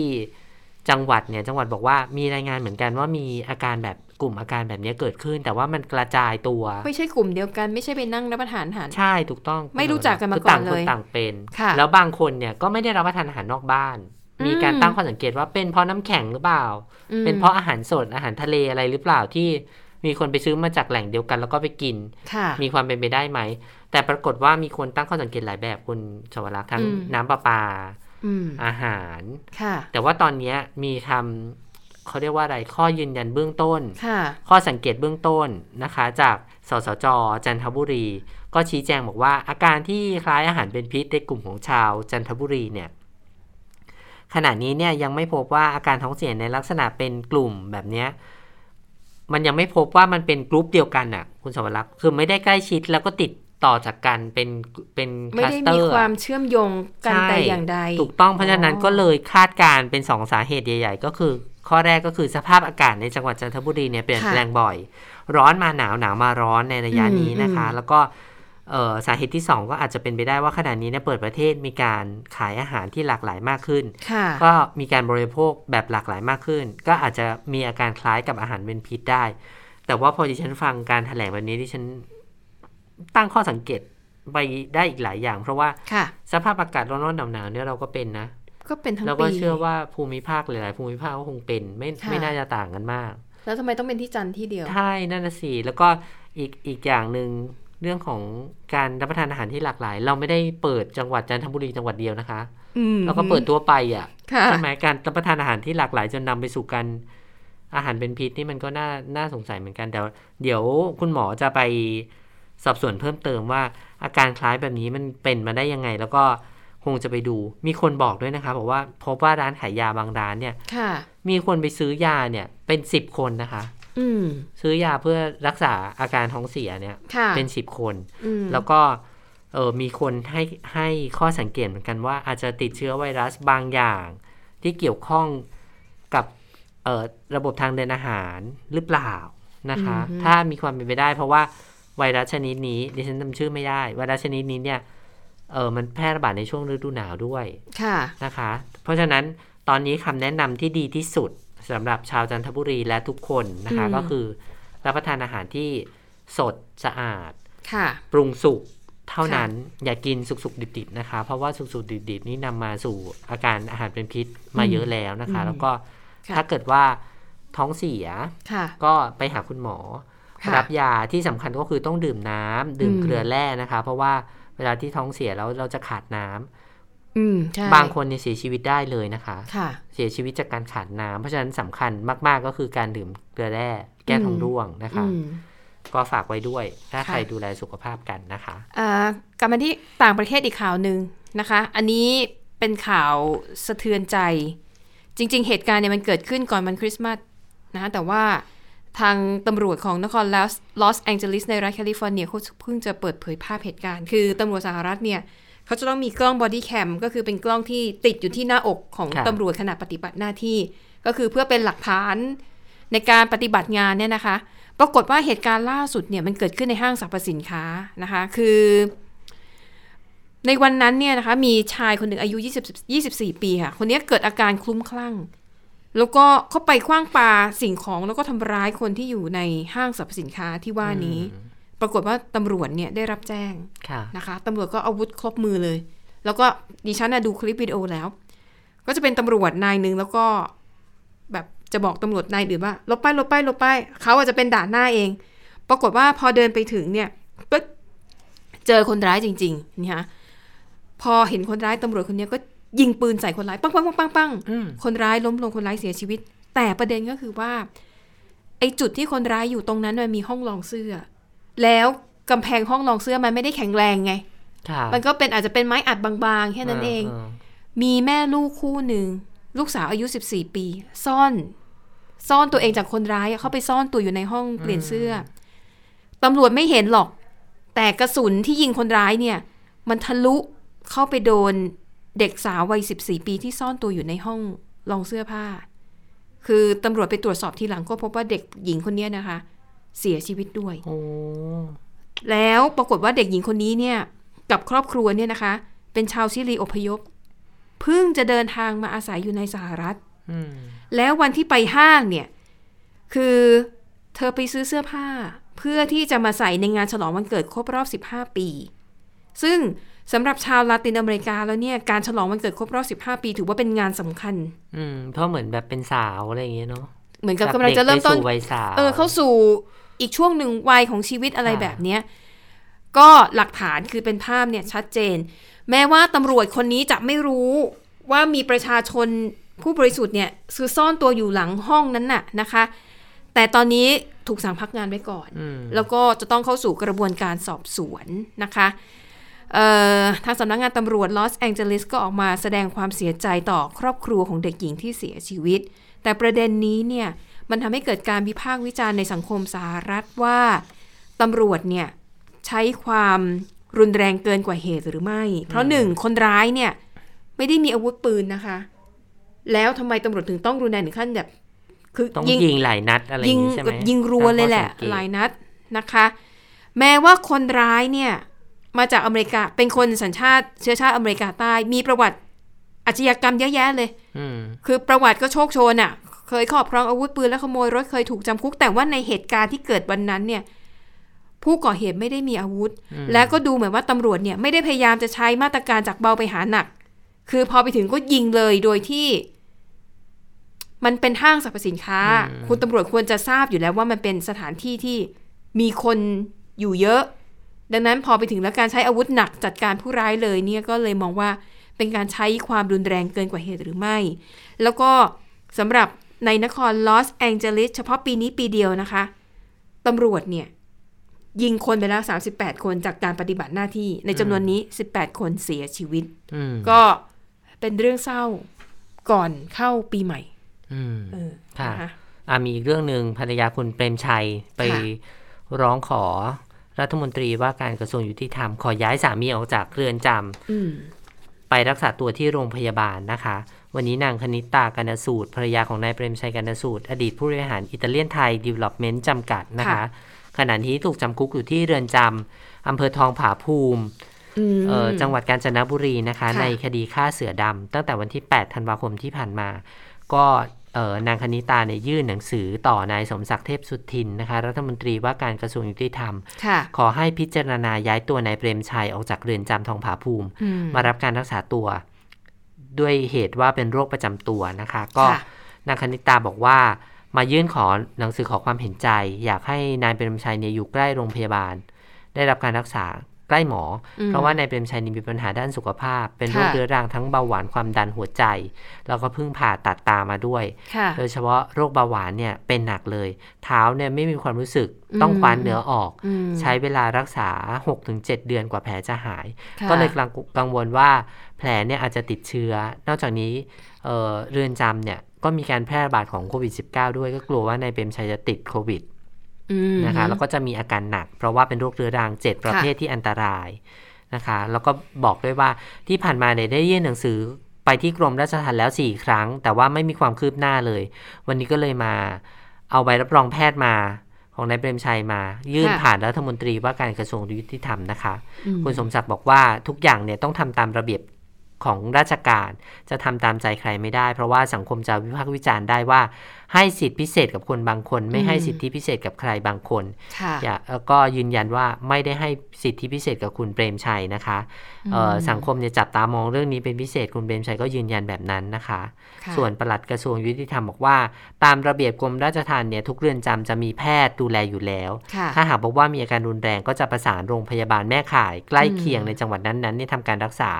Speaker 2: จังหวัดเนี่ยจังหวัดบอกว่ามีรายงานเหมือนกันว่ามีอาการแบบกลุ่มอาการแบบนี้เกิดขึ้น แต่ว่ามันกระจายตัว
Speaker 3: ไม่ใช่กลุ่มเดียวกันไม่ใช่ไปนั่งรับประทานอาหาร
Speaker 2: ใช่ถูกต้อง
Speaker 3: ไม่รู้จักกันมา
Speaker 2: คื
Speaker 3: ก่อน
Speaker 2: ต่างค
Speaker 3: เลย
Speaker 2: ต่างเป็น
Speaker 3: ค่ะ
Speaker 2: แล้วบางคนเนี่ยก็ไม่ได้รับประทานอาหารนอกบ้าน
Speaker 3: อื ม
Speaker 2: มีการตั้งข้อสังเกตว่าเป็นเพราะน้ำแข็งหรือเปล่า
Speaker 3: อืม
Speaker 2: เป็นเพราะอาหารสดอาหารทะเลอะไรหรือเปล่าที่มีคนไปซื้อมาจากแหล่งเดียวกันแล้วก็ไปกิน
Speaker 3: ค่ะ
Speaker 2: มีความเป็นไปได้ไหม แต่ปรากฏว่ามีคนตั้งข้อสังเกตหลายแบบคุณชวรักษ์ทั้ง
Speaker 3: อืม
Speaker 2: น้ำประปา
Speaker 3: อืม
Speaker 2: อาหาร
Speaker 3: ค่ะ
Speaker 2: แต่ว่าตอนเนี้ยมีคำเขาเรียกว่าอะไรข้อยืนยันเบื้องต้น
Speaker 3: ค่ะ
Speaker 2: ข้อสังเกตเบื้องต้นนะคะ จากสสจ จันทบุรี ก็ชี้แจงบอกว่าอาการที่คล้ายอาหารเป็นพิษในกลุ่มของชาวจันทบุรีเนี่ย ขณะนี้เนี่ยยังไม่พบว่าอาการท้องเสียในลักษณะเป็นกลุ่มแบบเนี้ยมันยังไม่พบว่ามันเป็นกลุ่มเดียวกันอะ คุณสวรักษ์คือไม่ได้ใกล้ชิดแล้วก็ติดต่อจากกันเป็นเป็นค
Speaker 3: ไม่
Speaker 2: ลัส
Speaker 3: ได้
Speaker 2: เตอ
Speaker 3: มี
Speaker 2: ร์
Speaker 3: ความเชื่อมโยงกัน
Speaker 2: ใช่
Speaker 3: แต่อย่างใด
Speaker 2: ถูกต้องเพราะฉะนั้นก็เลยคาดการณ์เป็นสองสาเหตุใหญ่ ๆ ก็คือ ข้อแรกก็คือสภาพอากาศในจังหวัดจันทบุรีเนี่ยเปลี่ยน
Speaker 3: ค่ะ
Speaker 2: แปลงบ่อย ร้อนมาหนาวหนาวมาร้อนในระยะ
Speaker 3: อืม
Speaker 2: นี้นะคะ
Speaker 3: อืม
Speaker 2: แล้วก็เอ่อ สาเหตุที่สองก็อาจจะเป็นไปได้ว่าขณะนี้เนี่ยเปิดประเทศมีการขายอาหารที่หลากหลายมากขึ้น
Speaker 3: ค่ะ
Speaker 2: ก็มีการบริโภคแบบหลากหลายมากขึ้น ก็อาจจะมีอาการคล้ายกับอาหารเป็นพิษได้ แต่ว่าพอดิฉันฟังการแถลงแบบนี้ดิฉันตั้งข้อสังเกตไปได้อีกหลายอย่าง เพราะว่า
Speaker 3: ค่ะ
Speaker 2: สภาพอากาศร้อนๆหนาวๆเนี่ยเราก็เป็นนะ
Speaker 3: ก็เป็นทั้ง
Speaker 2: แล้ว
Speaker 3: ปี
Speaker 2: ก็เชื่อว่าภูมิภาคหลายๆภูมิภาคก็คงเป็นไม่
Speaker 3: ค่ะ
Speaker 2: ไม่น่าจะต่างกันมาก
Speaker 3: แล้วทำไมต้องเป็นที่จันทร์ที่เดียว
Speaker 2: ใช่นั่นน่ะสิแล้วก็อีกอีกอย่างหนึ่ง เรื่องของการรับประทานอาหารที่หลากหลาย เราไม่ได้เปิดจังหวัดจันทบุรีจังหวัดเดียวนะคะ
Speaker 3: อืม
Speaker 2: เราก็เปิดตัวไปอะ
Speaker 3: ค่ะ
Speaker 2: ใช่ไหมการรับประทานอาหารที่หลากหลายจนนำไปสู่การอาหารเป็นพิษนี่มันก็น่าน่าสงสัยเหมือนกันแต่ว่าเดี๋ยวคุณหมอจะไปสอบสวนเพิ่มเติมว่า อาการคล้ายแบบนี้มันเป็นมาได้ยังไง แล้วก็คงจะไปดู มีคนบอกด้วยนะคะบอกว่าพบว่าร้านขายยาบางร้านเนี่ย
Speaker 3: ค่ะ
Speaker 2: มีคนไปซื้อยาเนี่ยเป็นสิบคนนะคะ
Speaker 3: อืม
Speaker 2: ซื้อยาเพื่อรักษาอาการท้องเสียเนี่ย
Speaker 3: ค่ะ
Speaker 2: เป็นสิบคน
Speaker 3: อืม
Speaker 2: แล้วก็เออมีคนให้ให้ข้อสังเกตเหมือนกันว่าอาจจะติดเชื้อไวรัสบางอย่าง ที่เกี่ยวข้องกับเอ่อระบบทางเดินอาหารหรือเปล่านะคะ
Speaker 3: อือฮึ
Speaker 2: ถ้ามีความเป็นไปได้ เพราะว่าไวรัสชนิดนี้ดิฉันจำชื่อไม่ได้ไวรัสชนิดนี้เนี่ยเออมันแพร่ระบาดในช่วงฤดูหนาวด้วย
Speaker 3: ค่ะ
Speaker 2: นะคะ เพราะฉะนั้นตอนนี้คำแนะนำที่ดีที่สุด สำหรับชาวจันทบุรีและทุกคนนะคะ
Speaker 3: อืม
Speaker 2: ก็คือรับประทานอาหารที่สดสะอาด
Speaker 3: ค่ะ
Speaker 2: ปรุงสุกเท่านั้นอย่ากินสุกๆดิบๆนะคะ เพราะว่าสุกๆดิบๆนี่นำมาสู่อาการอาหารเป็นพิษมาเยอะแล้วนะคะ
Speaker 3: อืม
Speaker 2: แล้วก็
Speaker 3: ค่ะ
Speaker 2: ถ้าเกิดว่าท้องเสีย
Speaker 3: ค่ะ
Speaker 2: ก็ไปหาคุณหมอ
Speaker 3: ค่ะ
Speaker 2: รับยาที่สำคัญก็คือต้องดื่มน้ำดื่ม
Speaker 3: อืม
Speaker 2: เกลือแร่นะคะ เพราะว่าเวลาที่ท้องเสียแล้วเราจะขาดน้ำ
Speaker 3: อืมใช่
Speaker 2: บางคนเนี่ยเสียชีวิตได้เลยนะคะ
Speaker 3: ค่ะ
Speaker 2: เสียชีวิตจากการขาดน้ำเพราะฉะนั้นสำคัญมาก ๆ ก็คือการดื่มเกลือแร่แก้ท้องร่วงนะคะ
Speaker 3: อืม
Speaker 2: ก็ฝากไว้ด้วย ถ้า
Speaker 3: ค่ะ
Speaker 2: ใครดูแลสุขภาพกันนะคะ
Speaker 3: อ่ากลับมาที่ต่างประเทศอีกข่าวหนึ่งนะคะ อันนี้เป็นข่าวสะเทือนใจ จริง ๆ เหตุการณ์เนี่ยมันเกิดขึ้นก่อนวันคริสต์มาสนะแต่ว่าทางตำรวจของนครลอสลอสแองเจลิสในรัฐแคลิฟอร์เนียเขาเพิ่งจะเปิดเผยภาพเหตุการณ์ คือตำรวจสหรัฐเนี่ย เขาจะต้องมีกล้อง body cam ก็คือเป็นกล้องที่ติดอยู่ที่หน้าอกของ
Speaker 2: ค่ะ
Speaker 3: ตำรวจขณะปฏิบัติหน้าที่ ก็คือเพื่อเป็นหลักฐานในการปฏิบัติงานเนี่ยนะคะ ปรากฏว่าเหตุการณ์ล่าสุดเนี่ยมันเกิดขึ้นในห้างสรรพสินค้านะคะ คือ ในวันนั้นเนี่ยนะคะ มีชายคนหนึ่งอายุ 20 24 ปีค่ะ คนนี้เกิดอาการคลุ้มคลั่ง แล้วก็เข้าไปคว้างปาสิ่งของแล้วก็ทำร้ายคนที่อยู่ในห้างสรรพสินค้าที่ว่านี้ ปรากฏว่าตำรวจเนี่ยได้รับแจ้ง
Speaker 2: ค่ะ
Speaker 3: นะคะตำรวจก็อาวุธครบมือเลย แล้วก็ดิฉันนะดูคลิปวิดีโอแล้ว ก็จะเป็นตำรวจนายหนึ่งแล้วก็แบบจะบอกตำรวจนายอื่นว่าลบไปลบไปลบไปเขาอาจจะเป็นด่านหน้าเอง ปรากฏว่าพอเดินไปถึงเนี่ยปึ๊บเจอคนร้ายจริงๆนะคะพอเห็นคนร้ายตำรวจคนนี้ก็ยิงปืนใส่คนร้าย ปังปังปังปังปัง
Speaker 2: อืม
Speaker 3: คนร้ายล้มลงคนร้ายเสียชีวิต แต่ประเด็นก็คือว่า ไอ้จุดที่คนร้ายอยู่ตรงนั้นมันมีห้องรองเสื้อ แล้วกำแพงห้องรองเสื้อมันไม่ได้แข็งแรงไง
Speaker 2: ค่ะ
Speaker 3: มันก็เป็นอาจจะเป็นไม้อัดบางๆ แค่นั้นเอง มีแม่ลูกคู่หนึ่ง ลูกสาวอายุ 14 ปี ซ่อน ซ่อนตัวเองจากคนร้ายอะเข้าไปซ่อนตัวอยู่ในห้องเปลี่ยนเสื้ออตำรวจไม่เห็นหรอก แต่กระสุนที่ยิงคนร้ายเนี่ย มันทะลุเข้าไปโดนเด็กสาววัย 14 ปีที่ซ่อนตัวอยู่ในห้องรองเสื้อผ้า คือตำรวจไปตรวจสอบทีหลังก็พบว่าเด็กหญิงคนเนี้ยนะคะ เสียชีวิตด้วย
Speaker 2: โอ้
Speaker 3: แล้วปรากฏว่าเด็กหญิงคนนี้เนี่ย กับครอบครัวเนี่ยนะคะ เป็นชาวชิลีอพยพเพิ่งจะเดินทางมาอาศัยอยู่ในสหรัฐ
Speaker 2: อืม
Speaker 3: แล้ววันที่ไปห้างเนี่ย คือเธอไปซื้อเสื้อผ้า เพื่อที่จะมาใส่ในงานฉลองวันเกิดครบรอบ 15 ปี ซึ่งสำหรับชาวลาตินอเมริกาแล้วเนี่ยการฉลองวันเกิดครบรอบ 15 ปี ถือว่าเป็นงานสำคัญ
Speaker 2: อืมเพราะเหมือนแบบเป็นสาวอะไรอย่างเงี้ยเนาะ
Speaker 3: เหมือนกับกำลังจะเริ่มต้น
Speaker 2: ด็กไปสู่วัยสาว
Speaker 3: เออเข้าสู่ อีกช่วงหนึ่งวัยของชีวิตอะไรแบบเนี้ยก็หลักฐานคือเป็นภาพเนี่ยชัดเจน แม้ว่าตำรวจคนนี้จะไม่รู้ว่ามีประชาชนผู้บริสุทธิ์เนี่ยคือซ่อนตัวอยู่หลังห้องนั้นน่ะนะคะ แต่ตอนนี้ถูกสั่งพักงานไว้ก่อน
Speaker 2: อืม
Speaker 3: แล้วก็จะต้องเข้าสู่กระบวนการสอบสวนนะคะเอ่อทางสำนักงานตำรวจลอสแองเจลิสก็ออกมาแสดงความเสียใจต่อครอบครัวของเด็กหญิงที่เสียชีวิต แต่ประเด็นนี้เนี่ย มันทำให้เกิดการวิพากษ์วิจารณ์ในสังคมสหรัฐว่าตำรวจเนี่ยใช้ความรุนแรงเกินกว่าเหตุหรือไม่ เพราะหนึ่งคนร้ายเนี่ย ไม่ได้มีอาวุธปืนนะคะ แล้วทำไมตำรวจถึงต้องรุนแรงถึงขั้นแบบคือ
Speaker 2: ต้อง
Speaker 3: ยิง
Speaker 2: ยิงหลายนัดอะไรอย่าง
Speaker 3: ยิง
Speaker 2: งี้ใช่ไหม
Speaker 3: แบบยิงรัวเลยแหละ
Speaker 2: ตั้งข้อสังเกต
Speaker 3: หลายนัดนะคะ แม้ว่าคนร้ายเนี่ย มาจากอเมริกาเป็นคนสัญชาติเชื้อชาติอเมริกาใต้มีประวัติอาชญากรรมเยอะแยะเลย
Speaker 2: อืม
Speaker 3: คือประวัติก็โชคโชนอะ่ะ เคยครอบครองอาวุธปืนและขโมยรถเคยถูกจำคุก แต่ว่าในเหตุการณ์ที่เกิดวันนั้นเนี่ยผู้ก่อเหตุไม่ได้มีอาวุธ และก็ดูเหมือนว่าตำรวจเนี่ยไม่ได้พยายามจะใช้มาตรการจากเบาไปหาหนัก คือพอไปถึงก็ยิงเลยโดยที่ มันเป็นห้างสรรพสินค้า คุณตำรวจควรจะทราบอยู่แล้วว่ามันเป็นสถานที่ที่มีคนอยู่เยอะ ดังนั้นพอไปถึงแล้วการใช้อาวุธหนักจัดการผู้ร้ายเลยเนี่ยก็เลยมองว่าเป็นการใช้ความรุนแรงเกินกว่าเหตุหรือไม่ แล้วก็สำหรับ ในนครลอสแองเจลิสเฉพาะปีนี้ปีเดียวนะคะตำรวจเนี่ย ยิงคนไปแล้ว 38 คนจากการปฏิบัติหน้าที่ในจำนวนนี้ 18 คนเสียชีวิต
Speaker 2: อืม
Speaker 3: ก็เป็นเรื่องเศร้าก่อนเข้าปีใหม่
Speaker 2: อืม
Speaker 3: เออ
Speaker 2: ค่ะ
Speaker 3: นะคะ
Speaker 2: อ่ามีอีกเรื่องหนึ่งภรรยาคุณเปรมชัยไป
Speaker 3: ค่ะ
Speaker 2: ร้องขอรัฐมนตรีว่าการกระทรวงยุติธรรมขอย้ายสามีออกจากเรือนจำ
Speaker 3: อืม
Speaker 2: ไปรักษาตัวที่โรงพยาบาลนะคะ วันนี้นางคณิตากรรณสูตภรรยาของนายเปรมชัยกรรณสูต อดีตผู้บริหารอิตาเลียนไทยดีเวล็อปเมนต์จำกัดนะคะ
Speaker 3: ค่ะ
Speaker 2: ขณะนี้ถูกจำคุกอยู่ที่เรือนจำอำเภอทองผาภูมิ
Speaker 3: อืม
Speaker 2: เอ่อจังหวัดกาญจนบุรีนะคะ
Speaker 3: ค่ะ
Speaker 2: ในคดีฆ่าเสือดำตั้งแต่วันที่ 8 ธันวาคมที่ผ่านมา ก็เอ่อนางคณิตาเนี่ยยื่นหนังสือต่อนายสมศักดิ์เทพสุทินนะคะ รัฐมนตรีว่าการกระทรวงยุติธรรม
Speaker 3: ค่ะ
Speaker 2: ขอให้พิจารณาย้ายตัวนายเปรมชัยออกจากเรือนจำทองผาภูมิ
Speaker 3: อืม
Speaker 2: มารับการรักษาตัว ด้วยเหตุว่าเป็นโรคประจำตัวนะคะ ก็
Speaker 3: ค่ะ
Speaker 2: นางคณิตาบอกว่ามายื่นขอหนังสือขอความเห็นใจ อยากให้นายเปรมชัยเนี่ยอยู่ใกล้โรงพยาบาล ได้รับการรักษาใกล้หมออ
Speaker 3: ม
Speaker 2: เพราะว่านายเปรมชัยนี่มีปัญหาด้านสุขภาพ เป็นโรค
Speaker 3: ค่ะ
Speaker 2: เรื้อรังทั้งเบาหวานความดันหัวใจ แล้วก็เพิ่งผ่าตัดตามาด้วย
Speaker 3: ค่ะ
Speaker 2: โดยเฉพาะโรคเบาหวานเนี่ยเป็นหนักเลย เท้าเนี่ยไม่มีความรู้สึก
Speaker 3: อืม
Speaker 2: ต้องคว้านเนื้อออก
Speaker 3: อืม
Speaker 2: ใช้เวลารักษา 6-7 เดือนกว่าแผลจะหาย
Speaker 3: ค่ะ
Speaker 2: ก็เลยกังกังวลว่า แผลเนี่ยอาจจะติดเชื้อ นอกจากนี้เอ่อเรือนจำเนี่ยก็มีการแพร่ระบาดของโควิด -19 ด้วยก็กลัวว่านายเปรมชัยจะติดโควิด
Speaker 3: อืม
Speaker 2: นะคะแล้วก็จะมีอาการหนัก เพราะว่าเป็นโรคเรื้อรัง7ประเภทที่อันตรายนะคะแล้วก็บอกด้วยว่าที่ผ่านมาเนี่ยได้ยื่นหนังสือไปที่กรมราชทัณฑ์แล้ว 4 ครั้ง แต่ว่าไม่มีความคืบหน้าเลย วันนี้ก็เลยมาเอาใบรับรองแพทย์มาของนายเปรมชัยมา ยื่น
Speaker 3: ค่ะ
Speaker 2: ผ่านรัฐมนตรีว่าการกระทรวงยุติธรรมนะคะ
Speaker 3: อืม
Speaker 2: คุณสมศักดิ์บอกว่าทุกอย่างเนี่ยต้องทำตามระเบียบ ของราชการ จะทำตามใจใครไม่ได้ เพราะว่าสังคมจะวิพากษ์วิจารณ์ได้ว่า ให้สิทธิพิเศษกับคนบางคน ไม่ให้
Speaker 3: อืม
Speaker 2: สิทธิพิเศษกับใครบางคน
Speaker 3: ค่ะ
Speaker 2: อย่าแล้วก็ยืนยันว่าไม่ได้ให้สิทธิพิเศษกับคุณเปรมชัยนะคะเอ่อสังคมเนี่ยจับตามองเรื่องนี้เป็นพิเศษคุณเปรมชัยก็ยืนยันแบบนั้นนะคะ
Speaker 3: ค่ะ
Speaker 2: ส่วนปลัดกระทรวงยุติธรรมบอกว่า ตามระเบียบกรมราชทัณฑ์เนี่ยทุกเรือนจำจะมีแพทย์ดูแลอยู่แล้ว
Speaker 3: ค่ะ
Speaker 2: ถ้าหากบอกว่ามีอาการรุนแรงก็จะประสานโรงพยาบาลแม่ข่าย ใกล้เคียง
Speaker 3: อืม
Speaker 2: ในจังหวัดนั้นๆเนี่ยทำการรักษา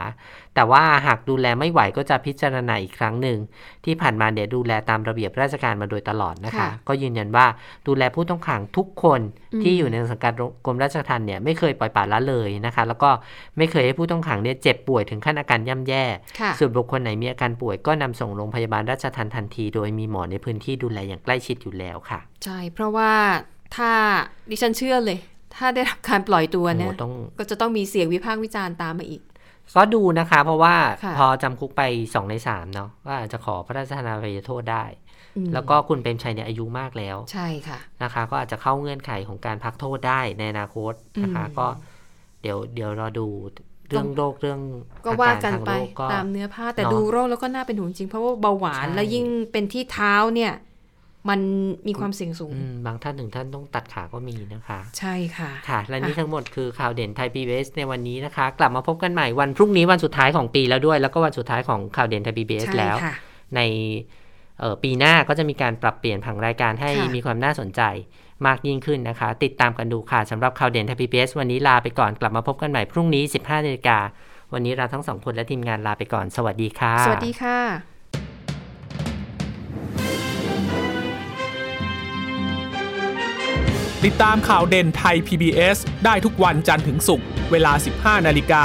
Speaker 2: แต่ว่าหากดูแลไม่ไหวก็จะพิจารณาอีกครั้งหนึ่งที่ผ่านมาเนี่ยดูแลตามระเบียบราชการมาโดยตลอดนะคะ
Speaker 3: ค่ะ
Speaker 2: ก็ยืนยันว่าดูแลผู้ต้องขังทุกคน
Speaker 3: อืม
Speaker 2: ที่อยู่ในสังกัดกรมราชทัณฑ์เนี่ยไม่เคยปล่อยปละละเลยนะคะ แล้วก็ไม่เคยให้ผู้ต้องขังเนี่ยเจ็บป่วยถึงขั้นอาการย่ำแย่
Speaker 3: ค่ะ
Speaker 2: ส่วนบุคคลไหนมีอาการป่วยก็นำส่งโรงพยาบาลราชทัณฑ์ทันที โดยมีหมอในพื้นที่ดูแลอย่างใกล้ชิดอยู่แล้วค่ะ
Speaker 3: ใช่ เพราะว่าถ้าดิฉันเชื่อเลย ถ้าได้รับการปล่อยตัว
Speaker 2: โอ้โห
Speaker 3: เนี่ย
Speaker 2: ต้อง
Speaker 3: ก็จะต้องมีเสียงวิพากษ์วิจารณ์ตามมาอีก
Speaker 2: ก็ดูนะคะ เพราะว่า
Speaker 3: ค่ะ
Speaker 2: พอจำคุกไปสองในสามเนาะก็อาจจะขอพระราชทานอภัยโทษได้
Speaker 3: อืม
Speaker 2: แล้วก็คุณเปรมชัยเนี่ยอายุมากแล้ว
Speaker 3: ใช่ค่ะ
Speaker 2: นะคะ ก็อาจจะเข้าเงื่อนไขของการพักโทษได้ในอนาคตนะคะ
Speaker 3: อืม
Speaker 2: ก็เดี๋ยวเดี๋ยวรอดูเรื่องโรคเรื่อง
Speaker 3: ก็ว่ากัน
Speaker 2: อรทง
Speaker 3: ไป
Speaker 2: โรคก็
Speaker 3: ตามเนื้อผ้าแต่
Speaker 2: เนอะ
Speaker 3: ดูโรคแล้วก็น่าเป็นห่วงจริงเพราะว่าเบาหวาน
Speaker 2: ใช่
Speaker 3: แล้วยิ่งเป็นที่เท้าเนี่ย มันมีความเสี่ยงสูง
Speaker 2: อืมบางท่านถึงท่านต้องตัดขาก็มีนะคะ
Speaker 3: ใช่ค่ะ
Speaker 2: ค่ะ และนี่
Speaker 3: อะ
Speaker 2: ทั้งหมดคือข่าวเด่นไทย PBS ในวันนี้นะคะ กลับมาพบกันใหม่วันพรุ่งนี้วันสุดท้ายของปีแล้วด้วย แล้วก็วันสุดท้ายของข่าวเด่นไทย PBS
Speaker 3: ใช่
Speaker 2: แล้ว
Speaker 3: ค่ะ
Speaker 2: ในเอ่อ ปีหน้าก็จะมีการปรับเปลี่ยนผังรายการให้
Speaker 3: ค่ะ
Speaker 2: มีความน่าสนใจมากยิ่งขึ้นนะคะ ติดตามกันดูค่ะสำหรับข่าวเด่นไทย PBS วันนี้ลาไปก่อนกลับมาพบกันใหม่พรุ่งนี้ 15นาฬิกาวันนี้เราทั้งสองคนและทีมงานลาไปก่อนสวัสดีค่ะ
Speaker 3: สวัสดีค่ะ
Speaker 1: ติดตามข่าวเด่นไทย PBS ได้ทุกวันจันทร์ถึงศุกร์เวลา 15นาฬิกา